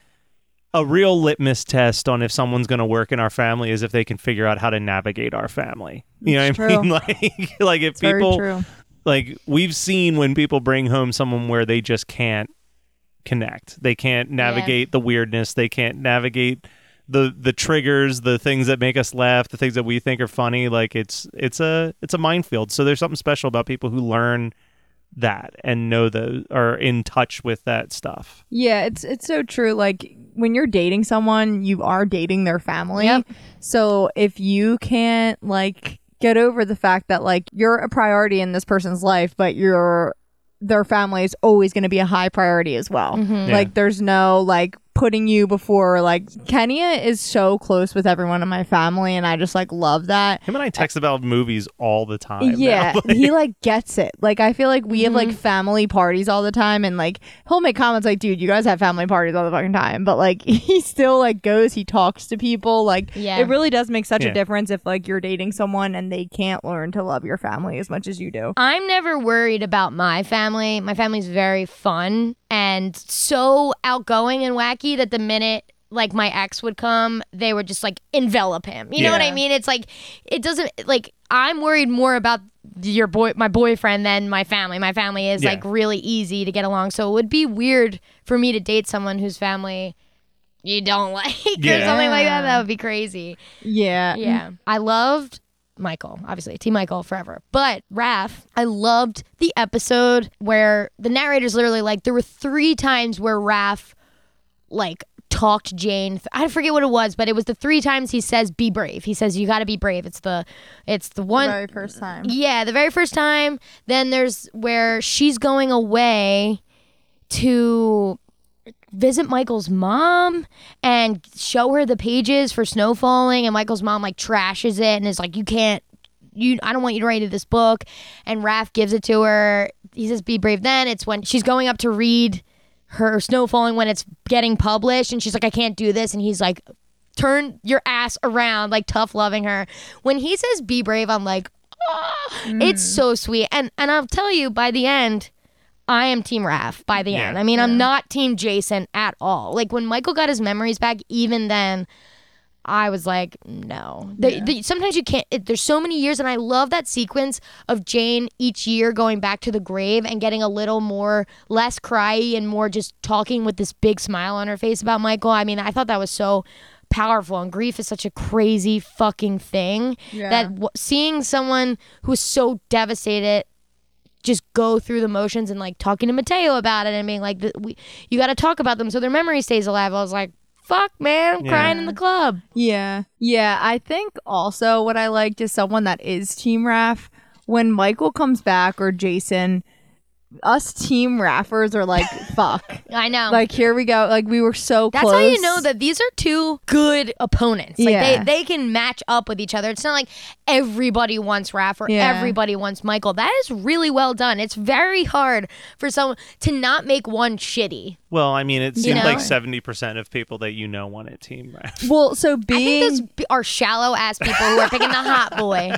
a real litmus test on if someone's going to work in our family is if they can figure out how to navigate our family. You know It's what I mean? [LAUGHS] Like like if It's very people true. like we've seen when people bring home someone where they just can't connect. They can't navigate the weirdness. They can't navigate the the triggers, the things that make us laugh, the things that we think are funny. Like it's it's a it's a minefield. So there's something special about people who learn that and know the are in touch with that stuff. Yeah, it's it's so true. Like when you're dating someone, you are dating their family. Yep. So if you can't like get over the fact that like you're a priority in this person's life, but your their family is always going to be a high priority as well. Mhm. Yeah. Like there's no like putting you before like Kenya is so close with everyone in my family and I just like love that. Him and I text about movies all the time. now. Yeah, [LAUGHS] Like, he like gets it. Like I feel like we have like Mhm. family parties all the time, and like he'll make comments like, "Dude, you guys have family parties all the fucking time," but like [LAUGHS] he still like goes, he talks to people. Like Yeah. it really does make such Yeah. a difference if like you're dating someone and they can't learn to love your family as much as you do. I'm never worried about my family. My family's very fun and so outgoing and wacky that the minute like my ex would come, they would just like envelop him. You know what I mean? It's like it doesn't like I'm worried more about your boy my boyfriend than my family. My family is Yeah. like really easy to get along. So it would be weird for me to date someone whose family you don't [LAUGHS] like or something like that. That would be crazy. Yeah, Yeah. I loved Michael, obviously, Team Michael forever. But Raph, I loved the episode where the narrator's literally like, there were three times where Raph, like, talked Jane. I forget what it was, but it was the three times he says, be brave. He says, you got to be brave. It's the, it's the one. very first time. Yeah, the very first time. Then there's where she's going away to visit Michael's mom and show her the pages for snow falling and Michael's mom like trashes it and is like you can't you I don't want you to write this book and Raph gives it to her. He says be brave then. It's when she's going up to read her snow falling when it's getting published and she's like I can't do this and he's like turn your ass around like tough loving her. When he says be brave I'm like "Ah." it's so sweet and and I'll tell you by the end I am Team Raph by the Yeah. end. I mean, I'm not Team Jason at all. Like when Michael got his memories back, even then, I was like, no. They, they- sometimes you can't. It, there's so many years, and I love that sequence of Jane each year going back to the grave and getting a little more less cryy and more just talking with this big smile on her face about Michael. I mean, I thought that was so powerful and grief is such a crazy fucking thing Yeah. that w- seeing someone who's so devastated just go through the motions and like talking to Mateo about it and being like, we, you got to talk about them so their memory stays alive. I was like, fuck, man, I'm Yeah. crying in the club. Yeah. Yeah. I think also what I liked is someone that is Team Raph. When Michael comes back or Jason, us Team Raffers are like, [LAUGHS] fuck. I know. Like, here we go. Like, we were so close. That's close. how you know that these are two good opponents. Like Yeah. they, they can match up with each other. It's not like everybody wants Raph or Yeah. everybody wants Michael. That is really well done. It's very hard for someone to not make one shitty. Well, I mean, it seems like seventy percent of people that you know want it team right. [LAUGHS] Well, so I being think those are shallow ass people who are picking the hot boy.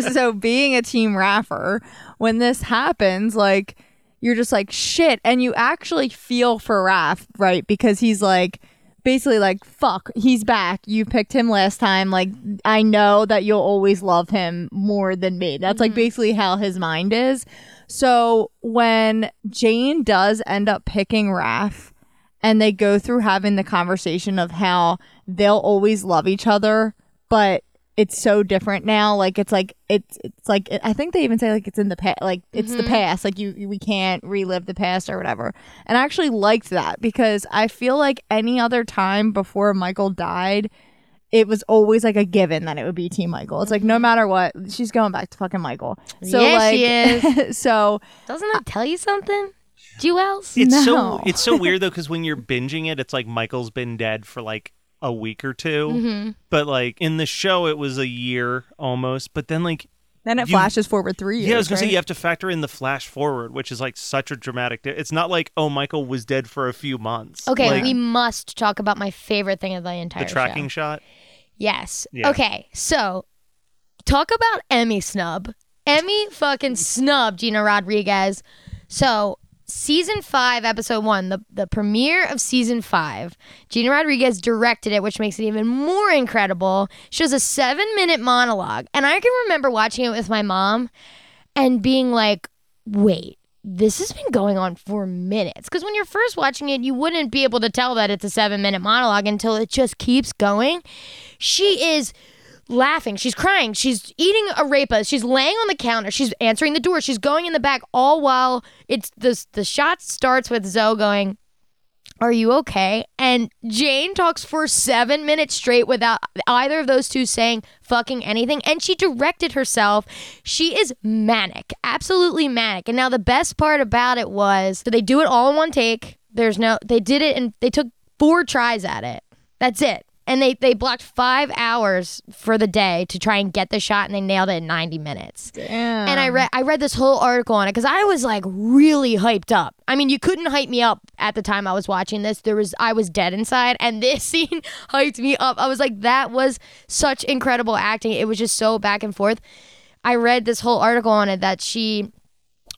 [LAUGHS] so being a team raffer when this happens like you're just like shit. And you actually feel for Raph right? Because he's like basically like fuck he's back. You picked him last time. Like I know that you'll always love him more than me. That's like mm-hmm. basically how his mind is. So when Jane does end up picking Raph and they go through having the conversation of how they'll always love each other but it's so different now. Like it's like it's it's like i think they even say like it's in the past like it's the mm-hmm. past. Like you we can't relive the past or whatever. And i actually liked that because i feel like any other time before michael died it was always like a given that it would be team michael. It's like no mm-hmm. matter what she's going back to fucking michael. So Yeah, like she is. [LAUGHS] so Doesn't that tell you something? Jewels? It's No. so it's so weird though [LAUGHS] because when you're binging it, it's like Michael's been dead for like a week or 2 Mm-hmm. but like in the show it was a year almost. But then like then it You- flashes forward three years yeah, I was gonna say you have to factor in the flash forward, which is like such a dramatic. Di- it's not like oh Michael was dead for a few months. Okay, like, we must talk about my favorite thing of the entire the tracking show. shot. Yes. Yeah. Okay, so talk about Emmy snub. Emmy fucking snubbed Gina Rodriguez. So season five, episode one, the, the premiere of season five, Gina Rodriguez directed it, which makes it even more incredible. She has a seven minute monologue. And I can remember watching it with my mom and being like, wait, this has been going on for minutes. Because when you're first watching it, you wouldn't be able to tell that it's a seven minute monologue until it just keeps going. She is laughing. She's crying. She's eating arepas. She's laying on the counter. She's answering the door. She's going in the back, all while it's the the shot starts with Zoe going. Are you okay? And Jane talks for seven minutes straight without either of those two saying fucking anything. And she directed herself. She is manic, absolutely manic. And now the best part about it was they do it all in one take. There's no, they did it and they took four tries at it. That's it. And they, they blocked five hours for the day to try and get the shot and they nailed it in 90 minutes. Damn. And I read I read this whole article on it because I was like really hyped up. I mean, you couldn't hype me up at the time I was watching this. There was I was dead inside, and [LAUGHS] this scene hyped me up. I was like, that was such incredible acting. It was just so back and forth. I read this whole article on it that she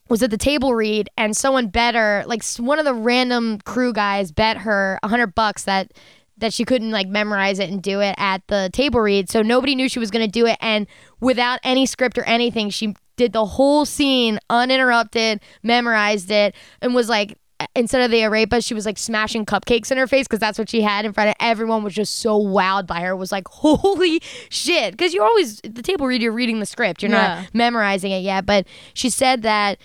was at the table read and someone bet her like one of the random crew guys bet her a hundred bucks that that she couldn't like memorize it and do it at the table read so nobody knew she was going to do it and without any script or anything she did the whole scene uninterrupted memorized it and was like instead of the arepa she was like smashing cupcakes in her face because that's what she had in front of everyone was just so wowed by her was like [LAUGHS] holy shit because you're always the table read you're reading the script you're Yeah. not memorizing it yet but she said that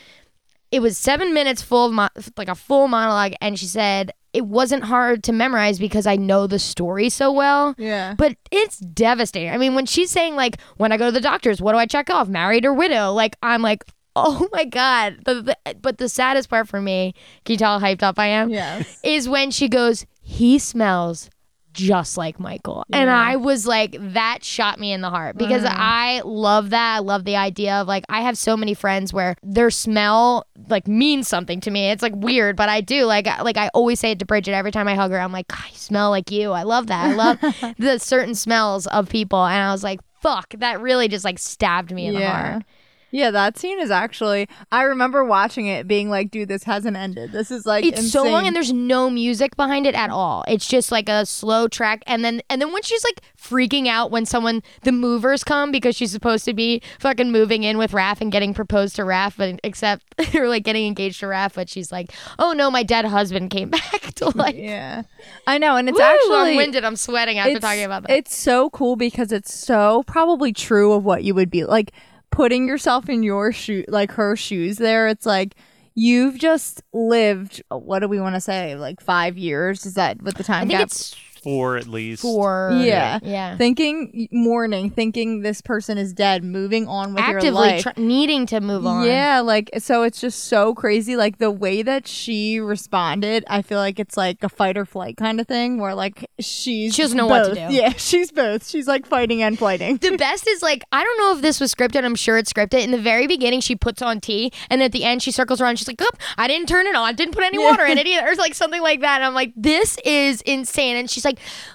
it was seven minutes full of mo- like a full monologue and she said it wasn't hard to memorize because i know the story so well yeah but it's devastating i mean when she's saying like when i go to the doctors what do i check off married or widow like i'm like [LAUGHS] oh my god. The, the, but the saddest part for me, can you tell how hyped up I am? Yes. Is when she goes, he smells just like Michael. And I was like, that shot me in the heart because Uh-huh. I love that. I love the idea of like, I have so many friends where their smell like means something to me. It's like weird, but I do. Like, I- like I always say it to Bridget every time I hug her. I'm like, I smell like you. I love that. I love [LAUGHS] the certain smells of people. And I was like, fuck, that really just like stabbed me in the heart. Yeah, that scene is actually. I remember watching it, being like, "Dude, this hasn't ended. This is like It's so long and there's no music behind it at all. It's just like a slow track and then and then when she's like freaking out when someone the movers come because she's supposed to be fucking moving in with Raph and getting proposed to Raph but except [LAUGHS] or like getting engaged to Raph but she's like, "Oh no, my dead husband came [LAUGHS] back to like yeah, I know, and it's Woo, actually long-winded. I'm sweating after talking about that. It's so cool because it's so probably true of what you would be like putting yourself in your shoe like her shoes there. It's like you've just lived what do we want to say? Like five years? Is that what the I time think gap? it's Four at least. four. Yeah. Yeah. thinking mourning, thinking this person is dead, moving on with your Actively life. tr- needing to move on. Yeah, like so it's just so crazy. Like the way that she responded, I feel like it's like a fight or flight kind of thing where like she's She doesn't know what to do. Yeah, [LAUGHS] she's both. She's like fighting and flighting. The best is like I don't know if this was scripted. I'm sure it's scripted. In the very beginning, she puts on tea, and at the end, she circles around. She's like, "Oop, I didn't turn it on. I Didn't put any water in it either," or like something like that. And I'm like, "This is insane." And she's like,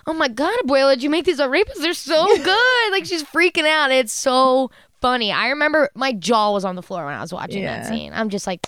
"Oh my god, Abuela, did you make these arepas? They're so [LAUGHS] good!" like she's freaking out. It's so funny. I remember my jaw was on the floor when I was watching that scene. I'm just like.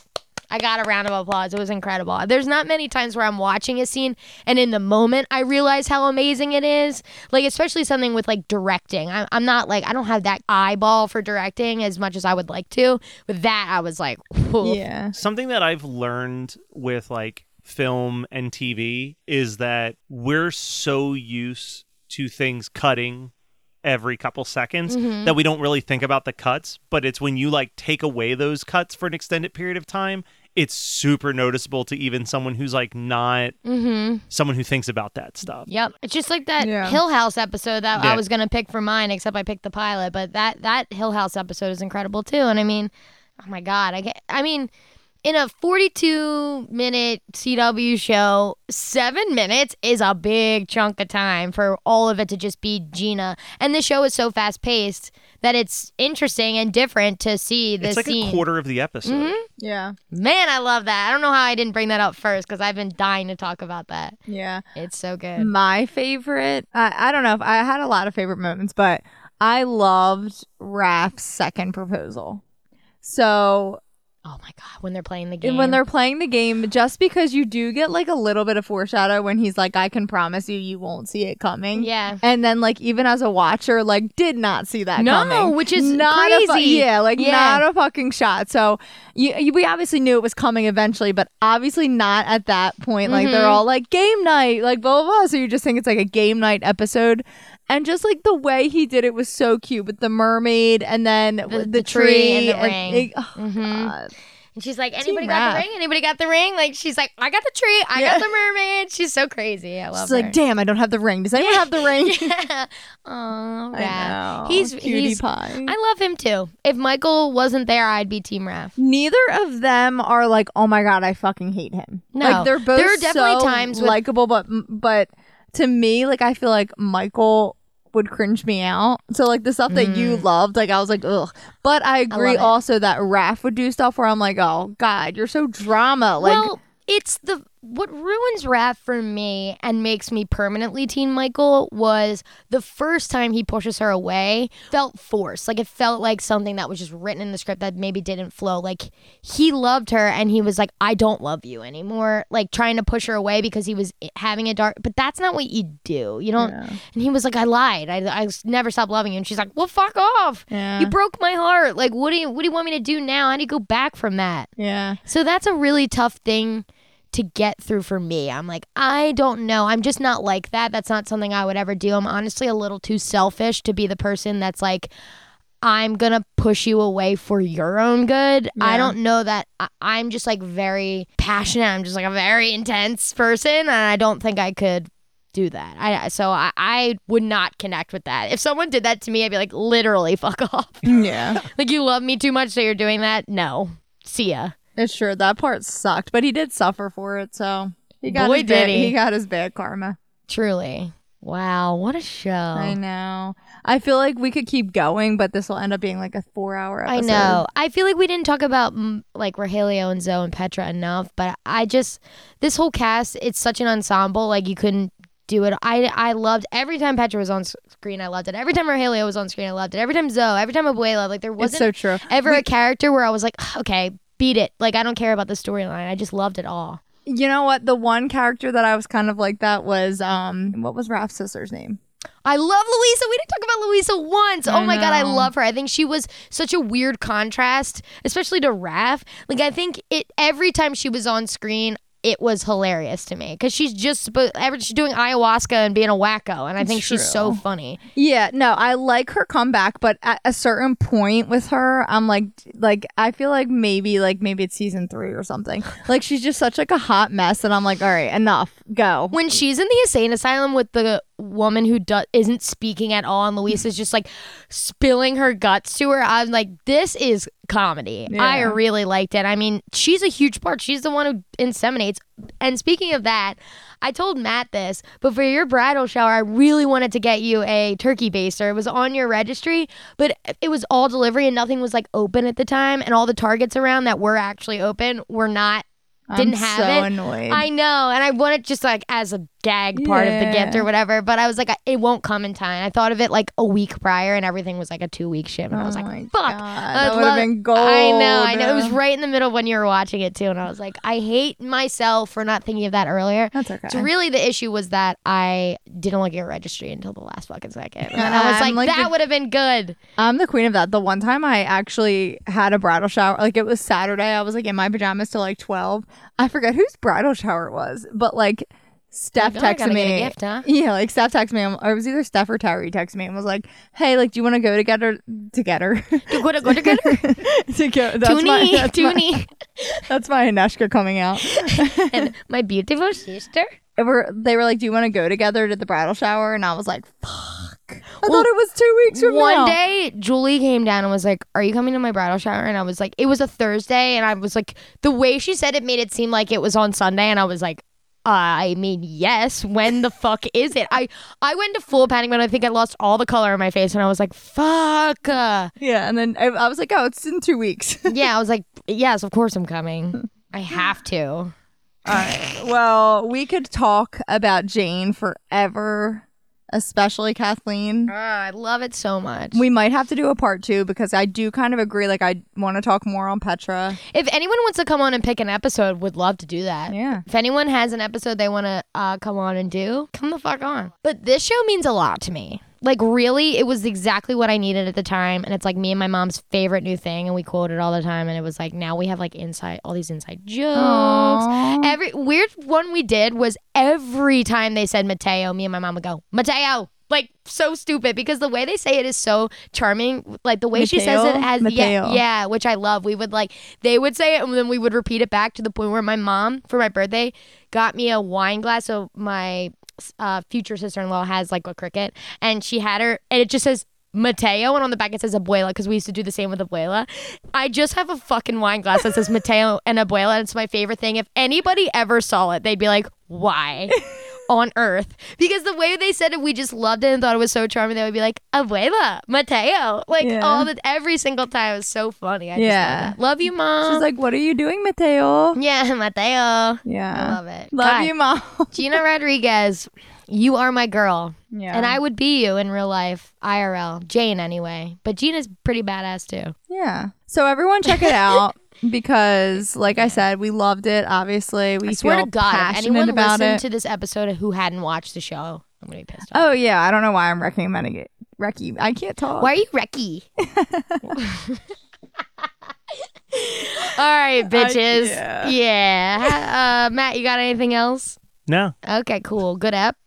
I got a round of applause. It was incredible. There's not many times where I'm watching a scene and in the moment I realize how amazing it is. Like, especially something with like directing. I'm, I'm not like, I don't have that eyeball for directing as much as I would like to. With that, I was like, whew. [LAUGHS] yeah. Something that I've learned with like film and TV is that we're so used to things cutting every couple seconds Mm-hmm. that we don't really think about the cuts, but it's when you like take away those cuts for an extended period of time, it's super noticeable to even someone who's like not Mm-hmm. someone who thinks about that stuff. Yep. It's just like that Yeah. Hill House episode that I was gonna pick for mine, except I picked the pilot. But that that Hill House episode is incredible too. And I mean, oh my god, I get, I mean, in a 42 minute CW show, seven minutes is a big chunk of time for all of it to just be Gina. And the show is so fast paced that it's interesting and different to see the It's like scene. a quarter of the episode. Mm-hmm. Yeah. Man, I love that. I don't know how I didn't bring that up first because I've been dying to talk about that. Yeah. It's so good. My favorite, I, I don't know if I had a lot of favorite moments, but I loved Raph's second proposal. So Oh my god, when they're playing the game. when they're playing the game, just because you do get like a little bit of foreshadow when he's like, I can promise you, you won't see it coming. Yeah. And then, like, even as a watcher, like, did not see that No, coming. which is not A fu- crazy. yeah, like, Yeah. not a fucking shot. So, you, you, we obviously knew it was coming eventually, but obviously not at that point. Like, Mm-hmm. they're all like, game night, like, blah, blah, blah. So, you just think it's like a game night episode. And just like the way he did it was so cute with the mermaid and then the, the tree, tree and the ring. it- oh, Mhm. God. And she's like, anybody got the ring? Anybody got the ring? Like, she's like, I got the tree. I Yeah. got the mermaid. She's so crazy. I love She's her. like, damn, I don't have the ring. Does anyone have the [LAUGHS] ring? yeah. [LAUGHS] I Raph. He's cutie he's. pie. I love him too. If Michael wasn't there, I'd be Team Raph. neither of them are like, oh my god, I fucking hate him. No. like they're both There are definitely so times with- likable, but but to me, like I feel like Michael would cringe me out. So like the stuff that you loved, like I was like, ugh. But I agree Mm. it. also that Raph would do stuff where I'm like, oh god, you're so drama. Like well, it's the what ruins Raph for me and makes me permanently Teen Michael was the first time he pushes her away felt forced. Like it felt like something that was just written in the script that maybe didn't flow. Like he loved her and he was like, I don't love you anymore. Like trying to push her away because he was having a dark. But that's not what you do. You don't. And he was like, I lied. I, I never stopped loving you. And she's like, Well, fuck off. Yeah. You broke my heart. Like, what do you what do you want me to do now? How do you go back from that? yeah. So that's a really tough thing to get through for me. I'm like, I don't know. I'm just not like that. That's not something I would ever do. I'm honestly a little too selfish to be the person that's like, I'm going to push you away for your own good. I don't know that I- I'm just like very passionate. I'm just like a very intense person. And I don't think I could do that. I so I, I would not connect with that. If someone did that to me, I'd be like, literally, [LAUGHS] fuck off. Yeah. like you love me too much, so you're doing that. No, see ya. It's true. That part sucked, but he did suffer for it, so he got Boy, his did bad, he. he got his bad karma. Truly. Wow, what a show. I know. I feel like we could keep going, but this will end up being like a four-hour I know. I feel like we didn't talk about mm, like Rogelio and Zoe and Petra enough, but I just this whole cast, it's such an ensemble. Like you couldn't do it. I I loved every time Petra was on screen. I loved it. Every time Rogelio was on screen, I loved it. Every time Zoe, every time Abuela, like there wasn't so true. ever We- a character where I was like, okay, beat it. Like I don't care about the storyline. I just loved it all. You know what? The one character that I was kind of like that was um, what was Raph's sister's name? I love Luisa. We didn't talk about Luisa once. I oh my god, I love her. I think she was such a weird contrast, especially to Raph. Like I think it every time she was on screen, it was hilarious to me because she's just she's doing ayahuasca and being a wacko, and I think she's so funny. Yeah, no, I like her comeback, but at a certain point with her, I'm like, like I feel like maybe, like maybe it's season three or something. Like she's just such like a hot mess, and I'm like, all right, enough, go. When she's in the insane asylum with the woman who do- isn't speaking at all, and Luisa's just like spilling her guts to her, I'm like, this is comedy. I really liked it. I mean, she's a huge part. She's the one who inseminates. And speaking of that, I told Matt this, but for your bridal shower, I really wanted to get you a turkey baster. It was on your registry, but it was all delivery and nothing was like open at the time. And all the targets around that were actually open were not didn't I'm have so it. annoyed. I know, and I want it just like as a gag part of the gift or whatever. But I was like, it won't come in time. I thought of it like a week prior, and everything was like a two week ship, and I was Oh like, fuck. God, that would have been gold. I know, I know. It was right in the middle when you were watching it too, and I was like, I hate myself for not thinking of that earlier. That's okay. So really, the issue was that I didn't look at your registry until the last fucking second, and I was like, like that would have been good. I'm the queen of that. The one time I actually had a bridal shower, like it was Saturday, I was like in my pajamas till like 12. I forget whose bridal shower it was, but like Steph Like, oh, texted me. gift, huh? [LAUGHS] Yeah, like Steph texted me, or it was either Steph or Terry texted me and was like, "Hey, like, do you want to go together? Together? To go to go together, [LAUGHS] to go? That's my, Toonie, that's, my, [LAUGHS] that's my Aneshka coming out. and my beautiful sister. They were, they were like, "Do you want to go together to the bridal shower?" And I was like, "Fuck." I Well, thought it was two weeks from One now. day, Julie came down and was like, "Are you coming to my bridal shower?" And I was like, "It was a Thursday," and I was like, the way she said it made it seem like it was on Sunday, and I was like. I mean, yes. When the fuck is it? I I went to full panic mode. I think I lost all the color in my face, and I was like, "Fuck." uh." Yeah, and then I, I was like, "Oh, it's in two weeks." [LAUGHS] Yeah, I was like, "Yes, of course I'm coming. [LAUGHS] I have to." All right. Well, we could talk about Jane forever, especially Kathleen. Ah, I love it so much. We might have to do a part two because I do kind of agree. Like, I want to talk more on Petra. if anyone wants to come on and pick an episode, would love to do that. Yeah. If anyone has an episode they want to uh, come on and do, come the fuck on. But this show means a lot to me. Like, really, it was exactly what I needed at the time. And it's like me and my mom's favorite new thing. And we quote it all the time. And it was like, now we have like inside, all these inside jokes. Aw. Every weird one we did was every time they said Mateo, me and my mom would go, Mateo. Like so stupid because the way they say it is so charming. Like the way she says it Mateo? has yeah, yeah, which I love. We would like they would say it and then we would repeat it back to the point where my mom for my birthday got me a wine glass. So my uh, future sister in law has like a Cricut and she had her and it just says Mateo and on the back it says Abuela because we used to do the same with Abuela. I just have a fucking wine glass that says Mateo and Abuela and it's my favorite thing. If anybody ever saw it, they'd be like, why? [LAUGHS] on earth because the way they said it, we just loved it and thought it was so charming. They would be like, "Abuela, Mateo," like Yeah. all the every single time. It was so funny. I just Yeah. love, love you, mom. She's like, "What are you doing, Mateo?" yeah, [LAUGHS] Mateo. Yeah, I love it. Love God, you, mom. [LAUGHS] Gina Rodriguez. You are my girl, yeah. and I would be you in real life, IRL. Jane, anyway, but Gina's pretty badass too. Yeah. So everyone check it out [LAUGHS] because, like I said, we loved it. Obviously, we I swear feel to God, if passionate anyone about listened it. to this episode who hadn't watched the show, I'm gonna be pissed off. oh yeah, I don't know why I'm recommending it. Recky, I can't talk. Why are you Recky? [LAUGHS] [LAUGHS] All right, bitches. yeah. yeah. Uh, Matt, you got anything else? No. Okay, cool. Good app.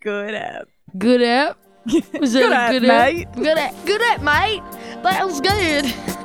Good app. Good app. [LAUGHS] Was that Good a app, good mate. app? Good app. Good app, mate. That was good.